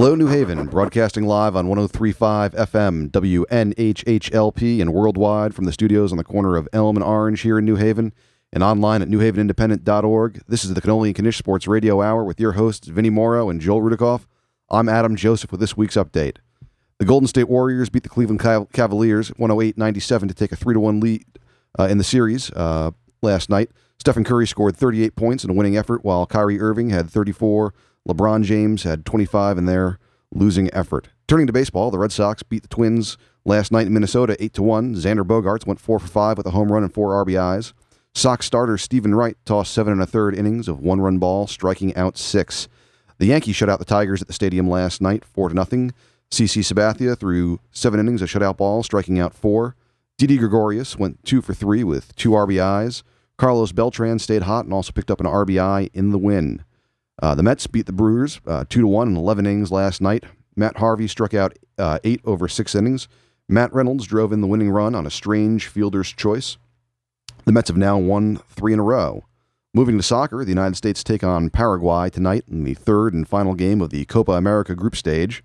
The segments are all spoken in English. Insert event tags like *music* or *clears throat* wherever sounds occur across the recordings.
Hello, New Haven, broadcasting live on 1035 FM, WNHHLP, and worldwide from the studios on the corner of Elm and Orange here in New Haven, and online at newhavenindependent.org. This is the Cannoli and Knish Sports Radio Hour with your hosts, Vinny Morrow and Joel Rudikoff. I'm Adam Joseph with this week's update. The Golden State Warriors beat the Cleveland Cavaliers 108 97 to take a 3 1 lead uh, in the series uh, last night. Stephen Curry scored 38 points in a winning effort, while Kyrie Irving had 34. LeBron James had 25 in their losing effort. Turning to baseball, the Red Sox beat the Twins last night in Minnesota 8 to 1. Xander Bogaerts went 4 for 5 with a home run and 4 RBIs. Sox starter Steven Wright tossed 7 and a third innings of one run ball, striking out 6. The Yankees shut out the Tigers at the stadium last night 4 to nothing. CC Sabathia threw 7 innings of shutout ball, striking out 4. Didi Gregorius went 2 for 3 with 2 RBIs. Carlos Beltran stayed hot and also picked up an RBI in the win. Uh, the Mets beat the Brewers uh, two to one in 11 innings last night. Matt Harvey struck out uh, eight over six innings. Matt Reynolds drove in the winning run on a strange fielder's choice. The Mets have now won three in a row. Moving to soccer, the United States take on Paraguay tonight in the third and final game of the Copa America group stage.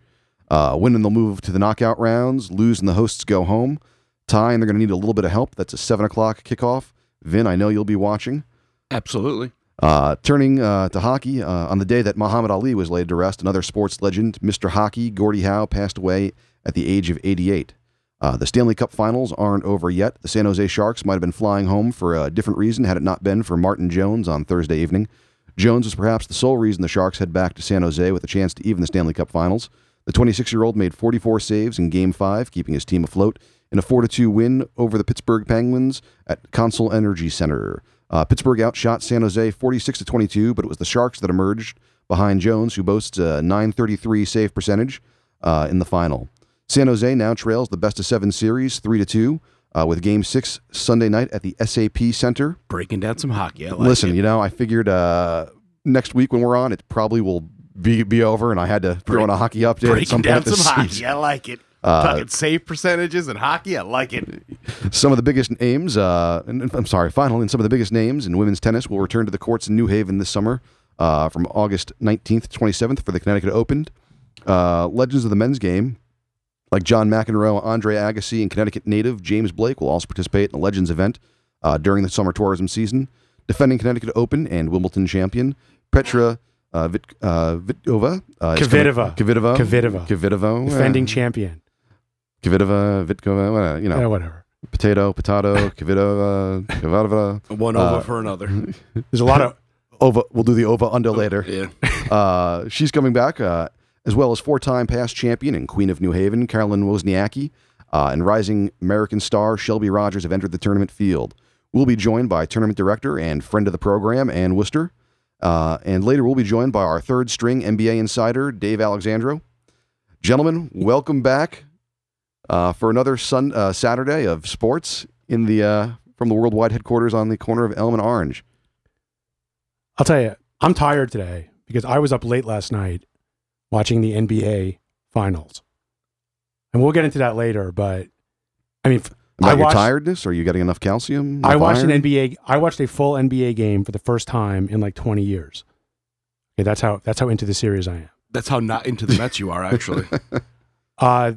Uh, winning, they'll move to the knockout rounds. Losing, the hosts go home. Tie and they're going to need a little bit of help. That's a seven o'clock kickoff. Vin, I know you'll be watching. Absolutely. Uh, turning uh, to hockey, uh, on the day that Muhammad Ali was laid to rest, another sports legend, Mr. Hockey, Gordie Howe, passed away at the age of 88. Uh, the Stanley Cup finals aren't over yet. The San Jose Sharks might have been flying home for a different reason had it not been for Martin Jones on Thursday evening. Jones was perhaps the sole reason the Sharks head back to San Jose with a chance to even the Stanley Cup finals. The 26 year old made 44 saves in Game 5, keeping his team afloat in a 4 2 win over the Pittsburgh Penguins at Consol Energy Center. Uh, Pittsburgh outshot San Jose 46 to 22, but it was the Sharks that emerged behind Jones, who boasts a 933 save percentage uh, in the final. San Jose now trails the best of seven series, three to two, uh, with Game Six Sunday night at the SAP Center. Breaking down some hockey. I like Listen, it. you know, I figured uh, next week when we're on, it probably will be be over, and I had to throw in a hockey update at breaking down some hockey. season. I like it. Uh, Talking save percentages and hockey. I like it. Some of the biggest names, uh, and, I'm sorry, finally, and some of the biggest names in women's tennis will return to the courts in New Haven this summer uh, from August 19th to 27th for the Connecticut Open. Uh, legends of the men's game, like John McEnroe, Andre Agassi, and Connecticut native James Blake will also participate in the Legends event uh, during the summer tourism season. Defending Connecticut Open and Wimbledon champion Petra uh, Vit, uh, Vitova, uh, Kvitova. Kvitova, Kvitova. Kvitova, defending champion. Kvitova, Vitkova, whatever, you know, Yeah, whatever. potato, potato, *laughs* Kvitova, Kvitova. One Uh, for another. *laughs* There's a lot of *laughs* Ova, we'll do the Ova under later. Yeah. Uh, she's coming back, uh, as well as four-time past champion and Queen of New Haven, Carolyn Wozniacki, uh, and rising American star Shelby Rogers have entered the tournament field. We'll be joined by tournament director and friend of the program, Ann Worcester. Uh, and later we'll be joined by our third string NBA insider, Dave Alexandro. Gentlemen, welcome back uh, for another sun, uh, Saturday of sports in the uh, from the worldwide headquarters on the corner of Elm and Orange. I'll tell you, I'm tired today because I was up late last night watching the NBA finals. And we'll get into that later, but I mean, f- About I your watched, tiredness? Are you getting enough calcium? I enough watched an iron? NBA I watched a full NBA game for the first time in like 20 years. Okay, that's how that's how into the series I am. That's how not into the Mets you are, actually. *laughs* *laughs* Uh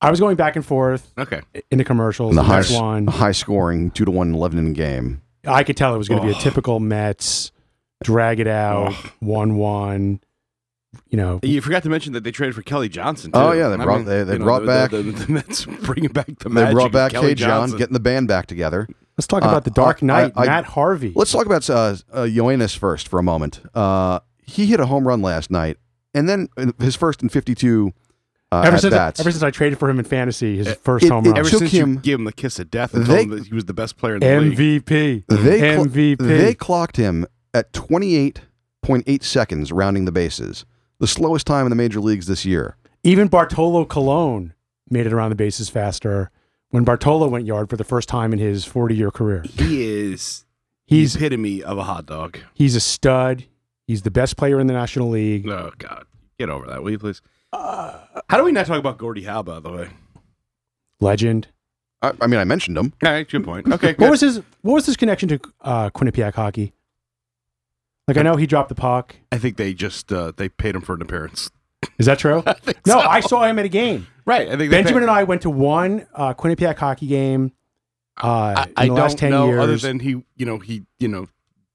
I was going back and forth okay. in the commercials. And the The high, next one, high scoring two to one 11 inning game. I could tell it was going to be a Oh. typical Mets drag it out, one one. You know, You forgot to mention that they traded for Kelly Johnson. Too. Oh, yeah, they brought- they- they you know, brought the- back- the, the, Mets *laughs* bringing back the They magic brought of back Kelly K. John, Johnson. getting the band back together. let's talk Uh, about the Dark I- Knight, I- I- Matt Harvey. Let's talk about uh, uh, Ioannis first for a moment. Uh, he hit a home run last night, and then uh, his first in 52 uh, ever at since bats. ever since I traded for him in fantasy, his first it- home it run. Ever took since him- you gave him the kiss of death and They- told him that he was the best player in the league. MVP. they, cl- MVP. they clocked him at 28.8 seconds rounding the bases, the slowest time in the major leagues this year. Even Bartolo Colon made it around the bases faster when Bartolo went yard for the first time in his 40 year career. He is He's the epitome of a hot dog. he's a stud. He's the best player in the National League. Oh, God. Get over that, will you please? How do we not talk about Gordie Howe, by the way? Legend. I, I mean, I mentioned him. All right, good point. Okay, What good. was his What was his connection to uh, Quinnipiac hockey? Like I know he dropped the puck. I think they just uh, they paid him for an appearance. Is that true? *laughs* I think no, so. I saw him at a game. right. I think they Benjamin pay- and I went to one uh, Quinnipiac hockey game. Uh, I, in I the last don't 10 know years. other than he, you know, he, you know,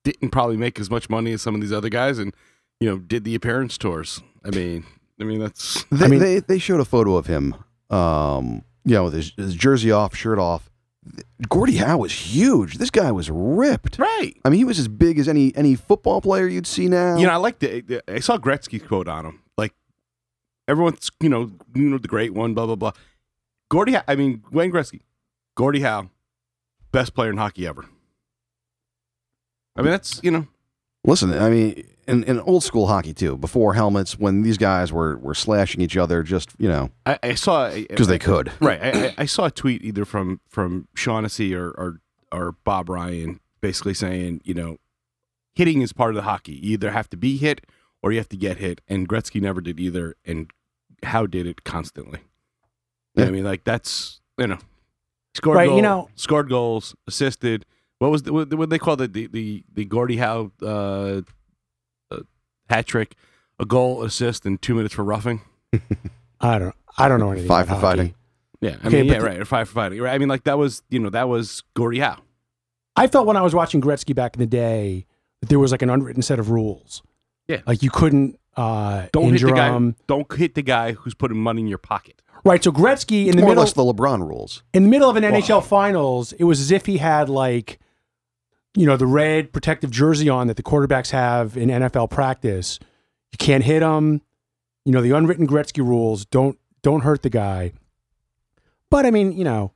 didn't probably make as much money as some of these other guys, and you know, did the appearance tours. I mean, I mean that's They, mean- they they showed a photo of him, um, you know, with his, his jersey off, shirt off. Gordie Howe was huge. This guy was ripped. right. I mean, he was as big as any any football player you'd see now. You know, I like the, the I saw Gretzky's quote on him. Like everyone's, you know, you know the great one, blah blah blah. Gordie, I mean Wayne Gretzky, Gordie Howe, best player in hockey ever. I mean, that's you know, Listen, I mean, in, in old school hockey too, before helmets, when these guys were were slashing each other, just you know, I, I saw because they could. right. I, I, I saw a tweet either from from Shaughnessy or, or or Bob Ryan, basically saying, you know, hitting is part of the hockey. You either have to be hit or you have to get hit, and Gretzky never did either, and Howe did it constantly. You know what I mean, like that's you know, scored Right, you know- scored goals, assisted. What was the, what, what they call the the the, the Gordie Howe uh, uh, hat trick? A goal, assist, and two minutes for roughing. *laughs* I don't. I don't know anything. Five about for hockey. fighting. Yeah, I Okay, mean, but yeah, the- right. Five for fighting. Right. I mean, like that was you know that was Gordie Howe. I felt when I was watching Gretzky back in the day that there was like an unwritten set of rules. Yeah. Like you couldn't uh, Don't hit injure the guy. him. Don't hit the guy who's putting money in your pocket. Right. So Gretzky in the More or middle less the LeBron rules. in the middle of an NHL finals, it was as if he had like, you know, the red protective jersey on that the quarterbacks have in NFL practice. You can't hit them. You know, the unwritten Gretzky rules don't don't hurt the guy. But I mean, you know,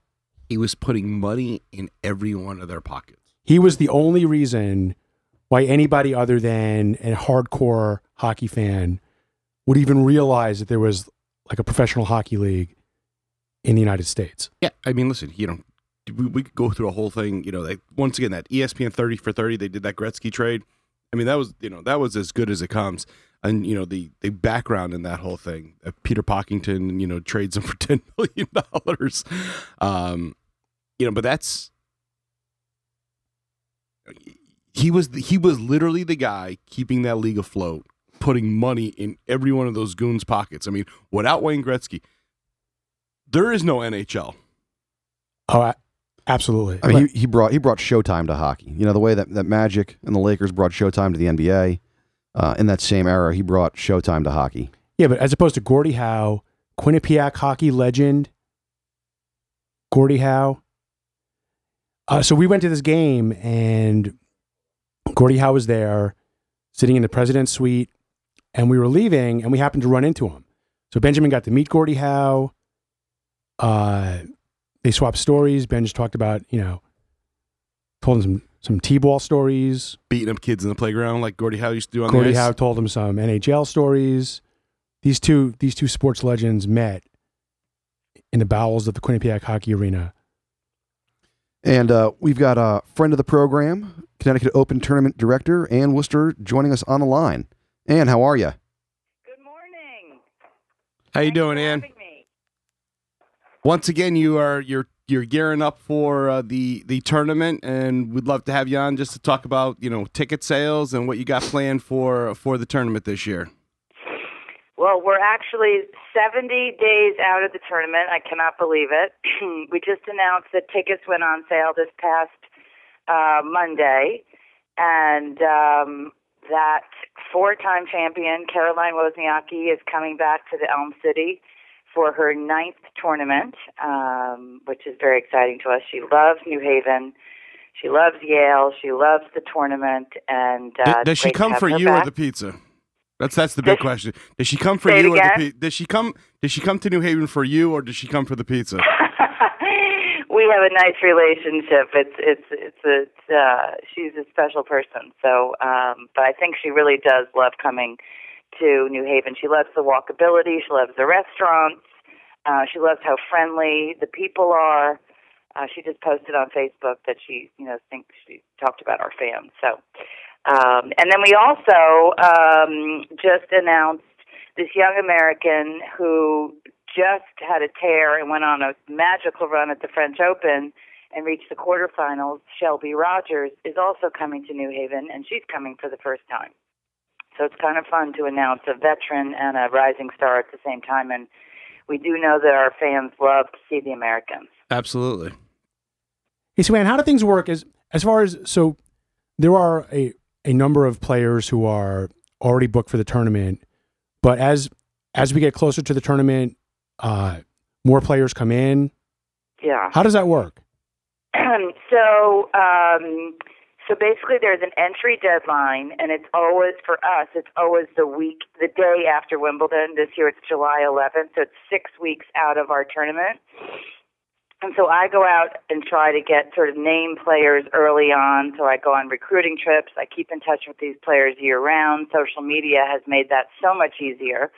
He was putting money in every one of their pockets. he was the only reason why anybody other than a hardcore hockey fan would even realize that there was like a professional hockey league in the United States. Yeah, I mean, listen, you know, we, we could go through a whole thing. You know, like once again, that ESPN thirty for thirty, they did that Gretzky trade. I mean, that was you know that was as good as it comes. And you know the the background in that whole thing, uh, Peter Pocklington, you know, trades him for *laughs* ten million dollars. Um, you know, but that's he was he was literally the guy keeping that league afloat, putting money in every one of those goons' pockets. I mean, without Wayne Gretzky, there is no NHL. Oh, absolutely. I mean, he, he brought he brought Showtime to hockey. You know the way that, that Magic and the Lakers brought Showtime to the NBA. Uh, in that same era, he brought Showtime to hockey. Yeah, but as opposed to Gordie Howe, Quinnipiac hockey legend, Gordie Howe. Uh, so we went to this game, and Gordie Howe was there, sitting in the president's suite, and we were leaving, and we happened to run into him. So Benjamin got to meet Gordie Howe. Uh, they swapped stories. Ben just talked about, you know, told him some some t-ball stories. beating up kids in the playground like Gordie Howe used to do on Gordie the ice. Howe told him some NHL stories. These two these two sports legends met in the bowels of the Quinnipiac Hockey Arena. And uh, we've got a friend of the program, Connecticut Open Tournament Director Ann Worcester, joining us on the line. Ann, how are you? Good morning. How you Thanks doing, for Ann? Once again, you are you're you're gearing up for uh, the the tournament, and we'd love to have you on just to talk about you know ticket sales and what you got planned for for the tournament this year. Well, we're actually 70 days out of the tournament. I cannot believe it. *clears throat* we just announced that tickets went on sale this past uh, Monday, and um, that four-time champion Caroline Wozniacki is coming back to the Elm City for her ninth tournament, um, which is very exciting to us. She loves New Haven. She loves Yale. She loves the tournament, and uh, Does- she come for you back. or the pizza? That's that's the big Does- question. Does she come for you or the pizza? Does she come? Does she come to New Haven for you or does she come for the pizza? *laughs* we have a nice relationship. It's it's it's it's uh she's a special person. So um but I think she really does love coming to New Haven. She loves the walkability, she loves the restaurants, uh she loves how friendly the people are. Uh she just posted on Facebook that she, you know, thinks she talked about our fans. So um and then we also um just announced this young American who just had a tear and went on a magical run at the French Open and reached the quarterfinals. Shelby Rogers is also coming to New Haven, and she's coming for the first time. So it's kind of fun to announce a veteran and a rising star at the same time. And we do know that our fans love to see the Americans. Absolutely. Hey, so man, how do things work? As as far as so, there are a a number of players who are already booked for the tournament, but as as we get closer to the tournament, uh, more players come in. Yeah. How does that work? *clears throat* so um, so basically, there's an entry deadline, and it's always for us. It's always the week, the day after Wimbledon. This year, it's July 11th, so it's six weeks out of our tournament. And so I go out and try to get sort of name players early on. So I go on recruiting trips. I keep in touch with these players year round. Social media has made that so much easier.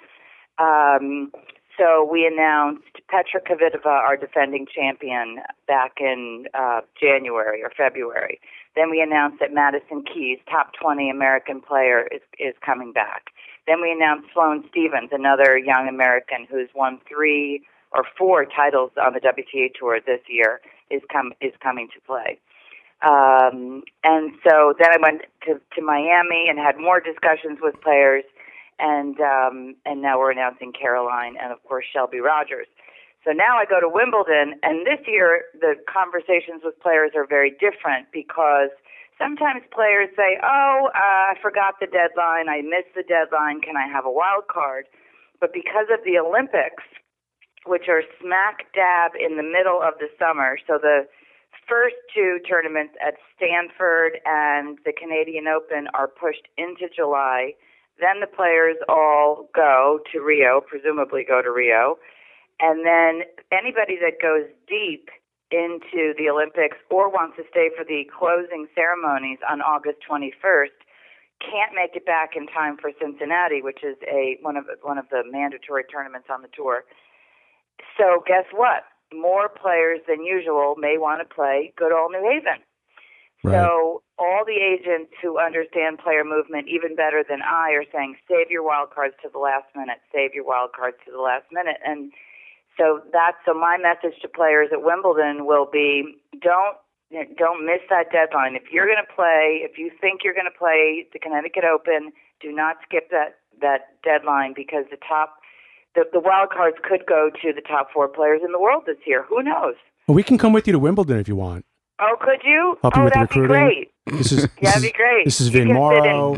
Um, so we announced Petra Kvitova, our defending champion, back in uh, January or February. Then we announced that Madison Keys, top 20 American player, is is coming back. Then we announced Sloane Stevens, another young American who's won three or four titles on the WTA tour this year, is come is coming to play. Um, and so then I went to, to Miami and had more discussions with players and um, and now we're announcing Caroline and of course Shelby Rogers. So now I go to Wimbledon, and this year the conversations with players are very different because sometimes players say, "Oh, uh, I forgot the deadline. I missed the deadline. Can I have a wild card?" But because of the Olympics, which are smack dab in the middle of the summer, so the first two tournaments at Stanford and the Canadian Open are pushed into July then the players all go to Rio, presumably go to Rio. And then anybody that goes deep into the Olympics or wants to stay for the closing ceremonies on August 21st can't make it back in time for Cincinnati, which is a one of one of the mandatory tournaments on the tour. So guess what? More players than usual may want to play good old New Haven. Right. So all the agents who understand player movement even better than I are saying, save your wild cards to the last minute, save your wild cards to the last minute. And so that's so my message to players at Wimbledon will be don't don't miss that deadline. If you're going to play, if you think you're going to play the Connecticut Open, do not skip that that deadline because the top the, the wild cards could go to the top four players in the world this year. Who knows? Well, we can come with you to Wimbledon if you want. Oh, could you? Help you oh, with that'd recruiting. be great. This is yeah, *laughs* that'd is, be great. This is Vin Morrow,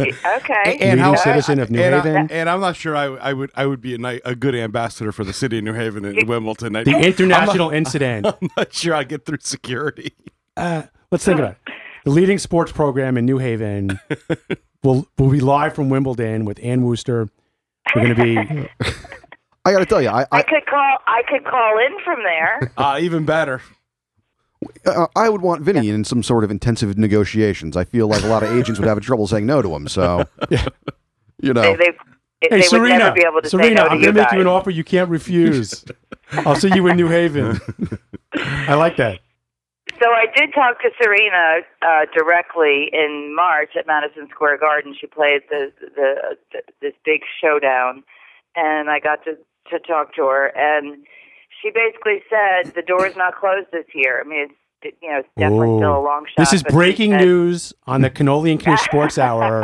okay. leading how- citizen of New and, Haven. I, and I'm not sure I, I would I would be a, ni- a good ambassador for the city of New Haven in Wimbledon. I, the I'm international incident. *laughs* I'm not sure I'd get through security. Uh, let's think about it. The leading sports program in New Haven *laughs* will will be live from Wimbledon with Ann Worcester. We're going to be *laughs* I got to tell you, I, I I, could call. I could call in from there. Uh, even better. Uh, I would want Vinny in some sort of intensive negotiations. I feel like a lot of *laughs* agents would have trouble saying no to him. So, *laughs* you know, They, they, Hey, would Serena, never be able to Serena, say no I'm you going to make you an offer you can't refuse. *laughs* I'll see you in New Haven. I like that. So I did talk to Serena uh, directly in March at Madison Square Garden. She played the, the the this big showdown, and I got to to talk to her, and she basically said the door is not closed this year. I mean, it's you know it's definitely Whoa. still a long shot. This is breaking said- news on the Cannoli and Knish Sports *laughs* Hour.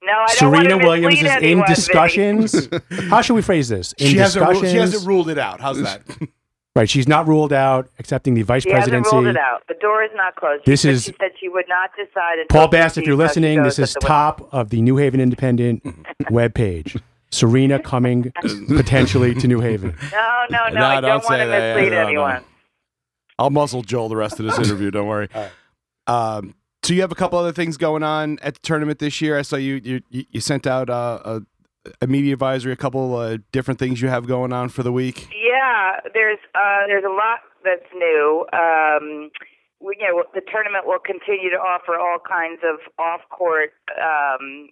No, I don't Serena want to Williams is mislead in discussions. *laughs* How should we phrase this? In She hasn't, discussions. ruled, she hasn't ruled it out. How's that? *laughs* right. She's not ruled out accepting the vice She hasn't presidency. ruled it out. The door is not closed. She This said- is- She said she would not decide. Until Paul she Bass, if you're listening, this is at the top of the New Haven Independent webpage. Serena *laughs* coming potentially to New Haven. *laughs* No, no, no. No, I don't don't, want say to that. mislead No, no. anyone. I'll muzzle Joel the rest of this *laughs* interview. Don't worry. Um, so you have a couple other things going on at the tournament this year. I saw you you, you sent out uh, a, a media advisory, a couple uh, different things you have going on for the week. Yeah, there's uh, there's a lot that's new. Um, we, you know, the tournament will continue to offer all kinds of off-court um,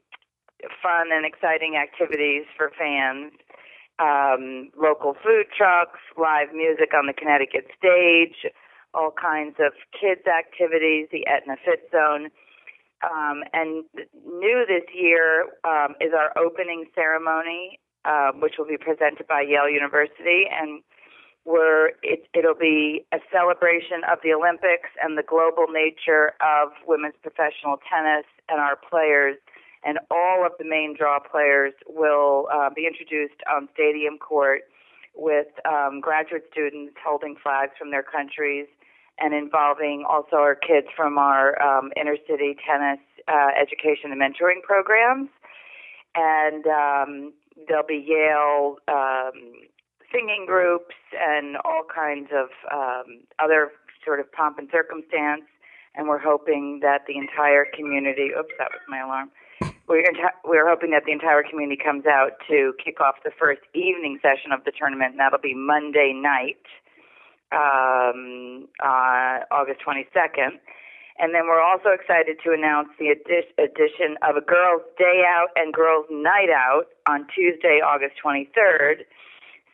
fun and exciting activities for fans. Um, local food trucks, live music on the Connecticut stage, all kinds of kids activities, the Aetna Fit Zone. Um, and new this year um, is our opening ceremony, uh, which will be presented by Yale University, and where it, it'll be a celebration of the Olympics and the global nature of women's professional tennis and our players and all of the main draw players will uh, be introduced on stadium court with um, graduate students holding flags from their countries and involving also our kids from our um, inner city tennis uh, education and mentoring programs. And um, there'll be Yale um, singing groups and all kinds of um, other sort of pomp and circumstance. And we're hoping that the entire community, oops, that was my alarm. We're, we're hoping that the entire community comes out to kick off the first evening session of the tournament, and that'll be Monday night, um, uh, August 22nd. And then we're also excited to announce the addition of a Girls' Day Out and Girls' Night Out on Tuesday, August 23rd.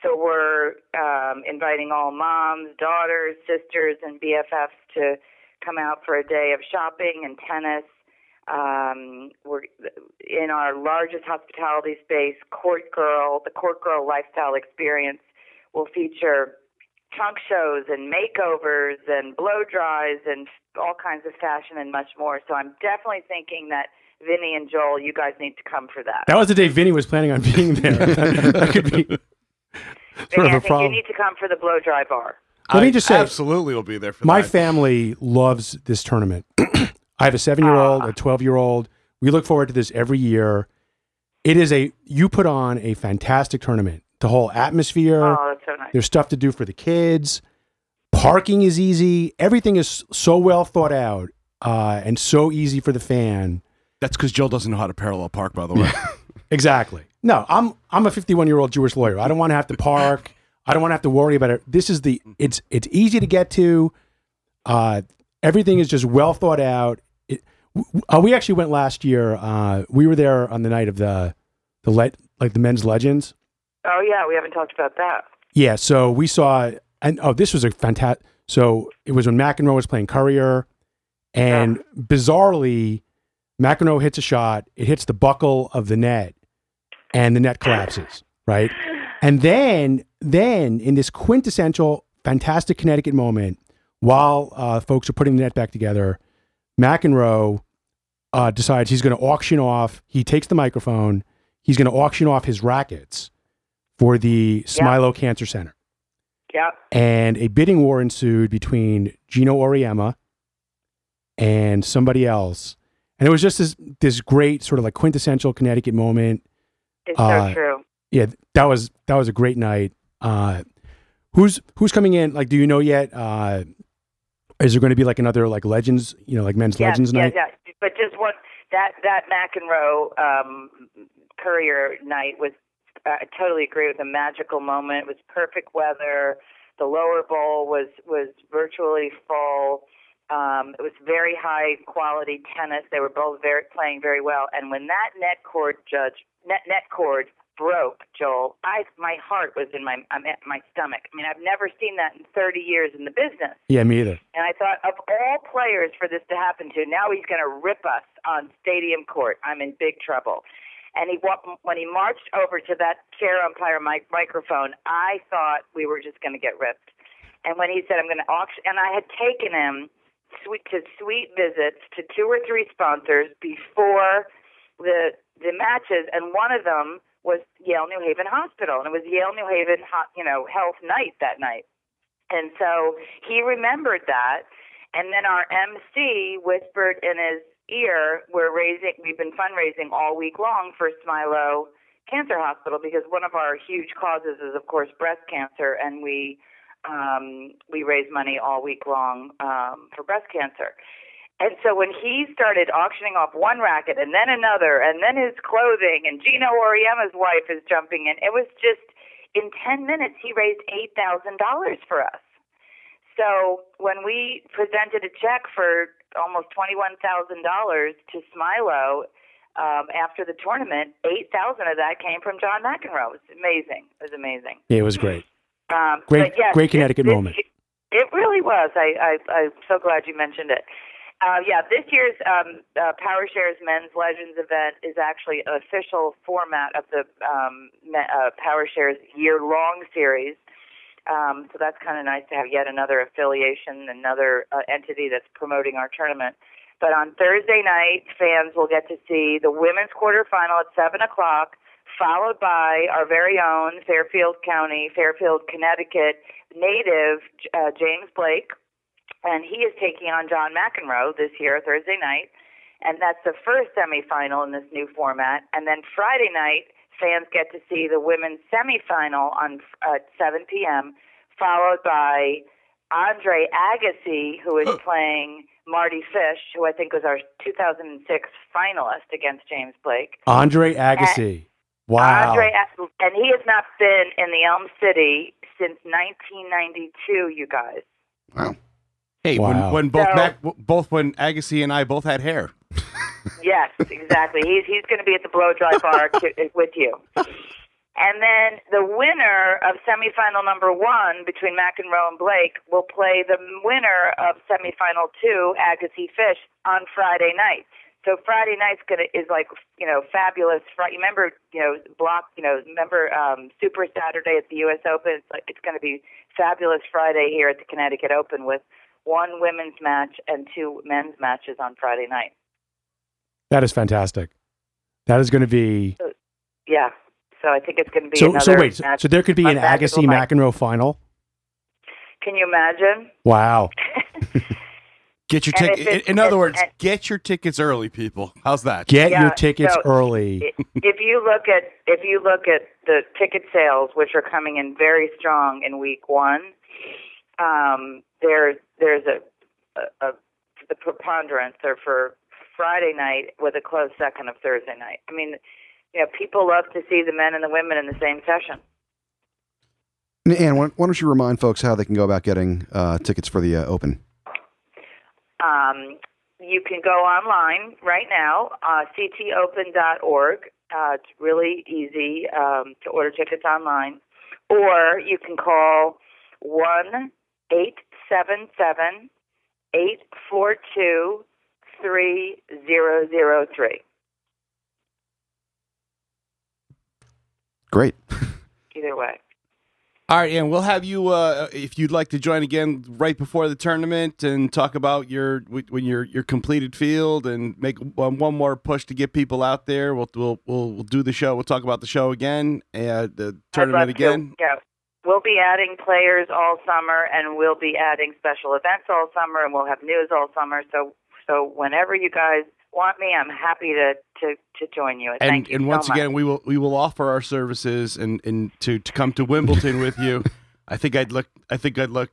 So we're um, inviting all moms, daughters, sisters, and BFFs to come out for a day of shopping and tennis. Um, we're in our largest hospitality space, Court Girl. The Court Girl lifestyle experience will feature trunk shows and makeovers and blow dries and all kinds of fashion and much more. So I'm definitely thinking that Vinny and Joel, you guys need to come for that. That was the day Vinny was planning on being there. *laughs* that could be sort Vinny, of a problem. you need to come for the blow dry bar. Let me just say, absolutely will be there for my that. family loves this tournament. *clears throat* I have a seven year old, a twelve year old. We look forward to this every year. It is a you put on a fantastic tournament. The whole atmosphere. Oh, that's so nice. There's stuff to do for the kids. Parking is easy. Everything is so well thought out uh, and so easy for the fan. That's because Joe doesn't know how to parallel park, by the way. *laughs* exactly. No, I'm I'm a 51 year old Jewish lawyer. I don't want to have to park. I don't want to have to worry about it. This is the it's it's easy to get to. Uh, everything is just well thought out. Uh, we actually went last year. Uh, we were there on the night of the the let like the men's legends. Oh yeah, we haven't talked about that. Yeah, so we saw and oh, this was a fantastic. So it was when McEnroe was playing Courier, and yeah. bizarrely, McEnroe hits a shot. It hits the buckle of the net, and the net collapses. right, and then then in this quintessential fantastic Connecticut moment, while uh, folks are putting the net back together, McEnroe uh, decides he's going to auction off. He takes the microphone. He's going to auction off his rackets for the Smilow Cancer Center. Yeah. And a bidding war ensued between Geno Auriemma and somebody else. And it was just this this great sort of like quintessential Connecticut moment. It's uh, so true. Yeah, that was that was a great night. Uh, who's who's coming in? Like, do you know yet? Uh, is there going to be like another like legends? You know, like men's yeah, legends yeah, night? Yeah, but just what that that McEnroe um, Courier night was. Uh, I totally agree with a magical moment. It was perfect weather. The lower bowl was was virtually full. Um, it was very high quality tennis. They were both very playing very well. And when that net cord judge net net cord broke, Joel, I my heart was in my um, my stomach. I mean, I've never seen that in 30 years in the business. Yeah, me either. And I thought of all players for this to happen to, now he's going to rip us on stadium court. I'm in big trouble. And he when he marched over to that chair umpire mic- microphone, I thought we were just going to get ripped. And when he said, "I'm going to auction," and I had taken him sweet to sweet visits to two or three sponsors before the the matches, and one of them was Yale New Haven Hospital, and it was Yale New Haven, you know, Health Night that night. And so he remembered that, and then our MC whispered in his ear, "We're raising, we've been fundraising all week long for Smilow Cancer Hospital because one of our huge causes is, of course, breast cancer, and we." Um, we raise money all week long um, for breast cancer. And so when he started auctioning off one racket and then another and then his clothing and Geno Auriemma's wife is jumping in, it was just in 10 minutes he raised $8,000 for us. So when we presented a check for almost $21,000 to Smilow um, after the tournament, 8000 of that came from John McEnroe. It was amazing. It was amazing. Yeah, it was great. Um, great, yes, great Connecticut it, moment. It, it really was. I, I, I'm so glad you mentioned it. Uh, yeah, this year's um, uh, PowerShares Men's Legends event is actually an official format of the um, uh, PowerShares year-long series. Um, so that's kind of nice to have yet another affiliation, another uh, entity that's promoting our tournament. But on Thursday night, fans will get to see the women's quarterfinal at 7 o'clock, followed by our very own Fairfield County, Fairfield, Connecticut native uh, James Blake. And he is taking on John McEnroe this year, Thursday night. And that's the first semifinal in this new format. And then Friday night, fans get to see the women's semifinal on uh, 7 p.m., followed by Andre Agassi, who is playing Mardy Fish, who I think was our 2006 finalist against James Blake. Andre Agassi. Wow. Andre, and he has not been in the Elm City since 1992. You guys. Wow. Hey, Wow. when, when both So- Mac, both when Agassi and I both had hair. *laughs* Yes, exactly. he's he's going to be at the blow dry bar *laughs* to, with you. And then the winner of semifinal number one between McEnroe and Blake will play the winner of semifinal two, Agassi Fish, on Friday night. So Friday night's gonna is like you know fabulous. Fri- You remember you know block you know remember um, Super Saturday at the U.S. Open. It's like it's going to be fabulous Friday here at the Connecticut Open with one women's match and two men's matches on Friday night. That is fantastic. That is going to be. Yeah. So I think it's going to be So, another so wait. So, match. so there could be an unmatchable Agassi. McEnroe final. Can you imagine? Wow. *laughs* Get your And ticket. In, in other words, and- get your tickets early, people. How's that? Get Yeah, your tickets so- early. if you look at if you look at the ticket sales, which are coming in very strong in week one, um, there's there's a, a, a the preponderance are for Friday night with a close second of Thursday night. I mean, you know, people love to see the men and the women in the same session. And why don't you remind folks how they can go about getting uh, tickets for the uh, Open? Um, you can go online right now, uh, ctopen.org. Uh, it's really easy um, to order tickets online. Or you can call 1 877 842 3003. Great. *laughs* Either way. All right, and we'll have you uh, if you'd like to join again right before the tournament and talk about your when your your completed field and make one, one more push to get people out there. We'll we'll we'll, we'll do the show. We'll talk about the show again and the tournament again. To. Yeah. We'll be adding players all summer, and we'll be adding special events all summer, and we'll have news all summer. So, so whenever you guys want me, I'm happy to to, to join you. And Thank you and so once much. again, we will we will offer our services and and to to come to Wimbledon with you. *laughs* I think I'd look I think I'd look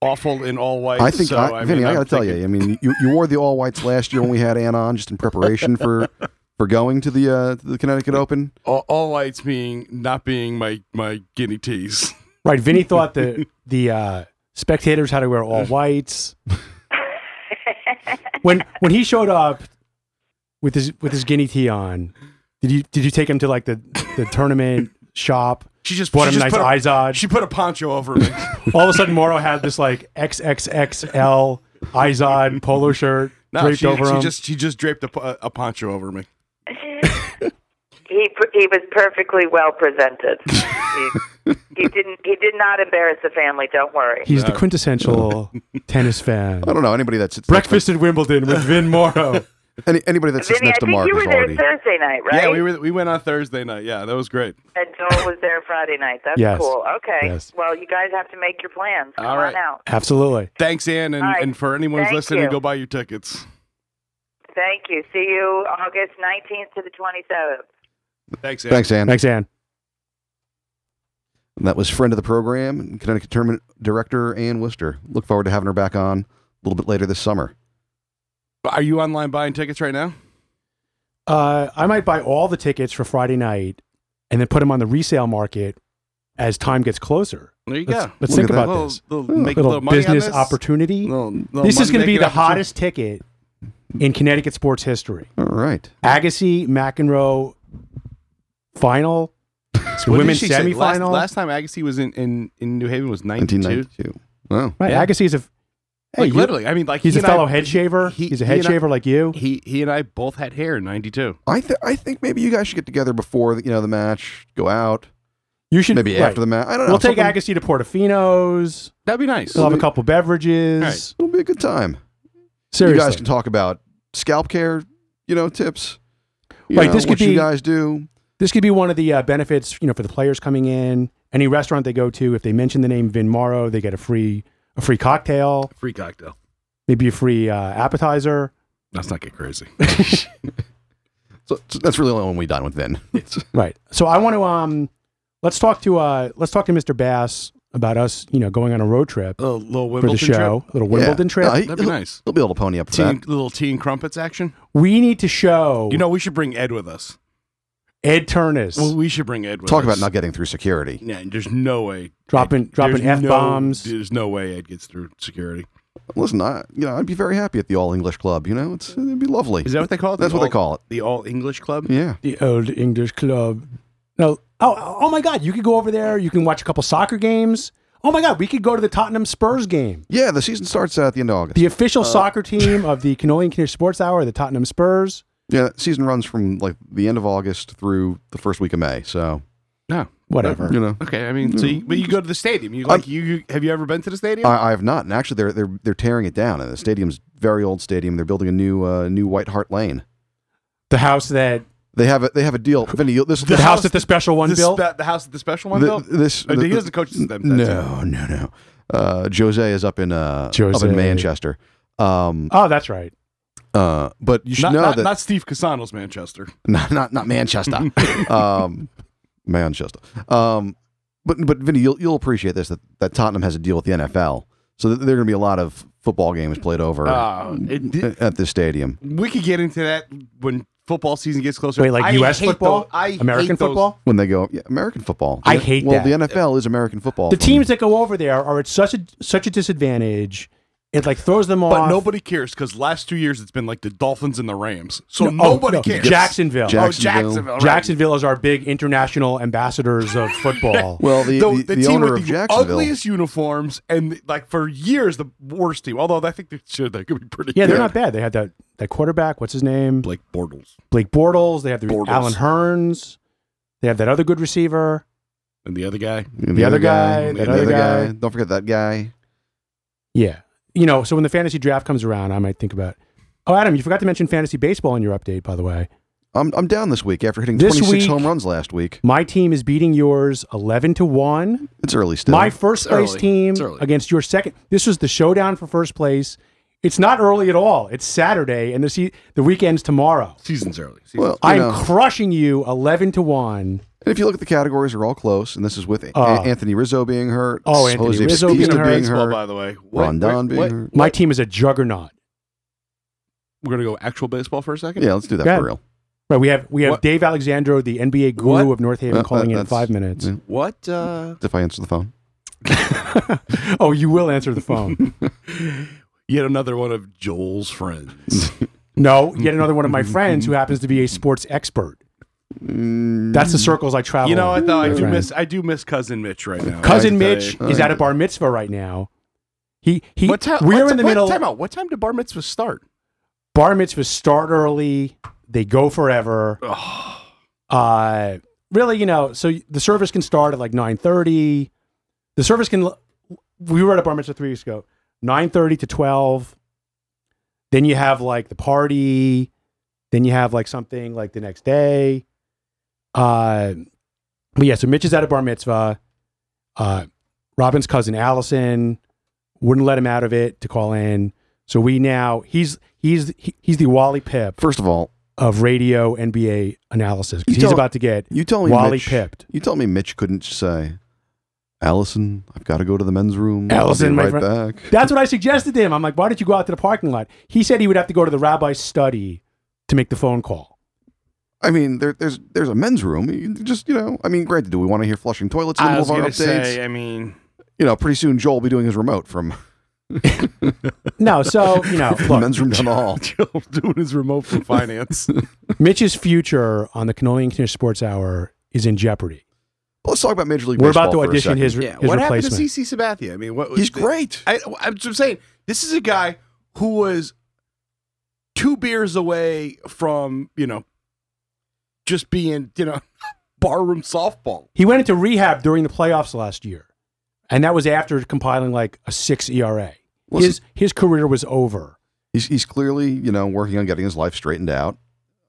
awful in all white. I think, so, I, I Vinny, mean, I I'm got to tell you, I mean, you, you wore the all whites last year when we had Ann on, just in preparation for *laughs* for going to the uh, the Connecticut Open. all, all whites being not being my my guinea tees. Right. Vinny thought the *laughs* the uh, spectators had to wear all whites. When when he showed up with his with his guinea tee on, did you did you take him to like the the tournament shop? She just Bought she him a just nice put a, Izod. She put a poncho over me. *laughs* All of a sudden, Morrow had this like XXXL Izod polo shirt No, draped she, over she him. just she just draped a, a poncho over me. He he was perfectly well presented. *laughs* he, he didn't he did not embarrass the family. Don't worry. He's the quintessential *laughs* tennis fan. I don't know anybody that sits Breakfast at Wimbledon with Vin Morrow. Next *laughs* to, any, anybody that sits Vinny, I next to think Mark you were there already. Thursday night, right? Yeah, we were we went on Thursday night. Yeah, that was great. And Joel was there Friday night. That's Yes. cool. Okay. Yes. Well, you guys have to make your plans. Come All right. on out. Absolutely. Thanks, Ann, and, All right. and for anyone who's listening, you. go buy your tickets. Thank you. See you August 19th to the 27th. Thanks, Ann. Thanks, Ann. Thanks, Ann. And that was friend of the program, Connecticut Tournament Director Ann Worcester. Look forward to having her back on a little bit later this summer. Are you online buying tickets right now? Uh, I might buy all the tickets for Friday night and then put them on the resale market as time gets closer. There you Let's, go. let's Look think about Little, this. little, make a Little little business this. opportunity. Little- little this is going to be the hottest ticket in Connecticut sports history. All right. Agassi McEnroe final, the *laughs* What did women's she say? Last, semifinal. last time Agassi was in, in, in New Haven was 92. 1992. Wow. right, yeah. Agassi's a hey, Like you- literally. I mean, like he's he a and I- fellow head shaver. he- he's a he head I- shaver like you. He he and I both had hair in 92. I th- I think maybe you guys should get together before the, you know the match, go out, You should maybe right. after the match. I don't know. We'll take something- Agassi to Portofino's. That'd be nice. We'll have a couple beverages. Right. It'll be a good time. Seriously. You guys can talk about scalp care, you know, tips. You Right, know, this could what you guys do. This could be one of the uh, benefits, you know, for the players coming in. Any restaurant they go to, if they mention the name Vin Morrow, they get a free a free cocktail, Free cocktail. maybe a free uh, appetizer. Let's not get crazy. *laughs* So, so that's really the only one we done with Vin. Right. So I want to um, let's talk to uh, let's talk to Mr. Bass about us, you know, going on a road trip A little for Wimbledon the show, a little Wimbledon Yeah. trip. No, he- That'd be he'll, nice. he'll be able to pony up for Tea that. little tea and crumpets action. we need to show You know, we should bring Ed with us. Ed Turnus Well, we should bring Ed with Talk us. about not getting through security. Yeah, there's no way. dropping Ed- dropping there's f no- bombs. there's no way Ed gets through security. Listen, I, you know, I'd be very happy at the All English Club. You know, it's it'd be lovely. Is that what they call it? That's The what they call it. The All English Club. Yeah. the old English club. No, oh, oh my God! You could go over there. You can watch a couple soccer games. Oh my God, we could go to the Tottenham Spurs game. Yeah, the season starts uh, at the end of August. The official uh, soccer team of the Cannoli and Knish Sports Hour, the Tottenham Spurs. Yeah, season runs from like the end of August through the first week of May. So, No. Whatever. you know, Okay, I mean, so you, but you go to the stadium. You like you, you have you ever been to the stadium? I, I have not, and actually, they're they're they're tearing it down. And the stadium's very old stadium. They're building a new uh, new White Hart Lane. The house that They have a they have a deal. *laughs* Vinny, this the, this, house that the special one the, built. spe- the house that the special one the- built. this Oh, the- he the- doesn't coach them. That's no no no. Uh, Jose is up in uh up in Manchester. Um, oh, that's right. Uh, but you should Not, know not, that not Steve Casano's Manchester. *laughs* not not, not Manchester. *laughs* um, Manchester. Um, but but Vinny, you'll you'll appreciate this that, that Tottenham has a deal with the NFL, so that there are going to be a lot of football games played over Uh, it- at this stadium. We could get into that when football season gets closer. Wait, like I U.S. football, those- I American hate those- football. When they go, yeah, American football. I hate well, that. the NFL is American football. The from- teams that go over there are at such a such a disadvantage. It like throws them off. But nobody cares because last two years it's been like the Dolphins and the Rams. So No, oh, nobody no, cares. Jacksonville. Jack- oh, Jacksonville. Jacksonville. right. Jacksonville is our big international ambassadors of *laughs* football. Well, the The, the, the the team owner with of the Jacksonville. ugliest uniforms and like for years the worst team. Although I think they should they could be pretty. yeah, they're good. not bad. They had that that quarterback. What's his name? Blake Bortles Blake Bortles. They have the Bortles. Allen Hurns. They have that other good receiver. and the other guy. And the other guy, and that the other other guy. guy. Don't forget that guy. Yeah. You know, so when the fantasy draft comes around, I might think about. Oh, Adam, you forgot to mention fantasy baseball in your update, by the way. I'm I'm down this week after hitting This 26 week- home runs last week. My team is beating yours 11 to 1. It's early still. My first It's place early. team It's early. against your second. This was the showdown for first place. It's not early at all. It's Saturday, and the se- the weekend's tomorrow. Season's early. Season's well, you I'm know, crushing you 11 to 1. And if you look at the categories, they're all close, and this is with A- Uh, Anthony Rizzo being hurt. Oh, Anthony Jose Rizzo being hurt. being baseball, hurt. by the way. What- Rondon what- being what- hurt. My team is a juggernaut. We're gonna go actual baseball for a second. Yeah, let's do that Go ahead. for real. Right, we have we have What- Dave Alexandro, the NBA guru What? of North Haven, Uh, calling uh, in in that's- five minutes. yeah. What? Uh, If I answer the phone. *laughs* oh, you will answer the phone. *laughs* yet another one of Joel's friends. *laughs* no, yet another one of my friends who happens to be a sports expert. That's the circles I travel. you know what though? I do friend. miss. I do miss cousin Mitch right now. cousin I have to Mitch tell you. is at a bar mitzvah right now. He he. What time? we're what in the ti- middle. Time out. What time did bar mitzvah start? Bar mitzvahs start early. They go forever. Uh, really, you know, so the service can start at like nine thirty. The service can. We were at a bar mitzvah three weeks ago. Nine thirty to twelve. Then you have like the party. Then you have like something like the next day. Uh, but yeah, so Mitch is at a bar mitzvah. Uh, Robin's cousin Allison wouldn't let him out of it to call in. So we now he's he's he- he's the Wally Pipp First of all, of radio NBA analysis because he's tell- about to get you tell me Wally Mitch, pipped. You tell me Mitch couldn't say, Allison, I've got to go to the men's room. Allison, I'll be right friend- back. That's what I suggested to him. I'm like, why don't you go out to the parking lot? He said he would have to go to the rabbi's study to make the phone call. I mean, there, there's there's a men's room. You just you know, I mean, granted, do we want to hear flushing toilets in the I middle was of our gonna updates? say. I mean, you know, pretty soon Joel will be doing his remote from *laughs* No, so you know, the *laughs* look, men's room down the hall. *laughs* Joel doing his remote from finance. Mitch's future on the Cannoli and Knish Sports Hour is in jeopardy. Let's talk about Major League We're Baseball about to audition his, yeah. his What happened to. CC Sabathia? I mean, what? He's the- great. I, I'm just saying, this is a guy who was two beers away from you know just being you know *laughs* barroom softball. He went into rehab during the playoffs last year, and that was after compiling like a six ERA. Listen. his his career was over. He's he's clearly you know working on getting his life straightened out.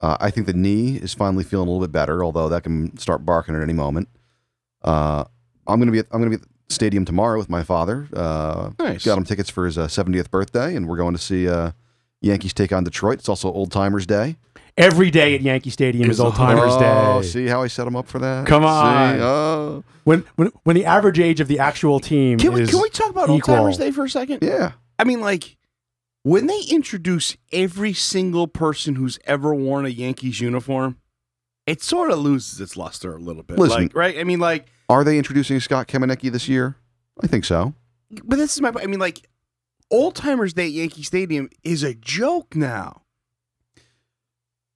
Uh, I think the knee is finally feeling a little bit better, although that can start barking at any moment. Uh, I'm gonna be at, I'm gonna be at the stadium tomorrow with my father. Uh, Nice. got him tickets for his uh, 70th birthday, and we're going to see uh, Yankees take on Detroit. It's also Old Timers Day. Every day at Yankee Stadium is It's Old Timers oh, Day. see how I set him up for that? Come See? on. Oh, When, when when the average age of the actual team Can we is can we talk about Old equal. Timers Day for a second? yeah. I mean, like when they introduce every single person who's ever worn a Yankees uniform, it sort of loses its luster a little bit. Listen. like, right? I mean, like, Are they introducing Scott Kamieniecki this year? I think so. but this is my. I mean, like, Old Timers Day at Yankee Stadium is a joke now.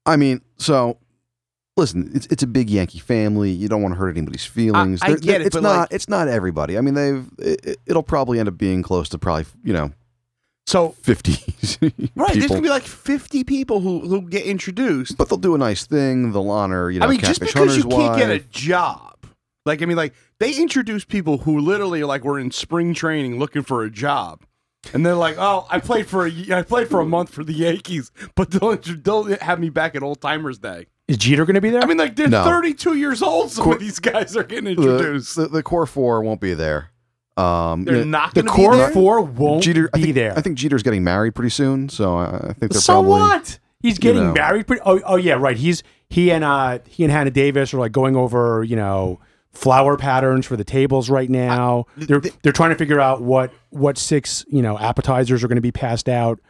I mean, so listen, it's it's a big Yankee family. You don't want to hurt anybody's feelings. I They're- get it, It's not. like- it's not everybody. I mean, they've. It, it'll probably end up being close to probably you know So fifty *laughs* right, there's gonna be like 50 people who who get introduced. but they'll do a nice thing. They'll honor you know. I mean, just because you Hunter's can't get a job, like I mean, like they introduce people who literally like we're in spring training looking for a job, and they're like, "Oh, I played for a I played for a month for the Yankees, but don't don't have me back at Old Timers Day." is Jeter going to be there? I mean, like they're No. 32 years old. Some Cor- of these guys are getting the, introduced. the, the core four won't be there. Um, they're you know, not the going to be core there. four won't Jeter. I be think, there. I think Jeter's getting married pretty soon, so I, I think they're so probably. what? He's getting know. married. Pretty, oh, oh yeah, right. He's he and uh he and Hannah Davis are like going over you know flower patterns for the tables right now. they're they're trying to figure out what what six you know appetizers are going to be passed out.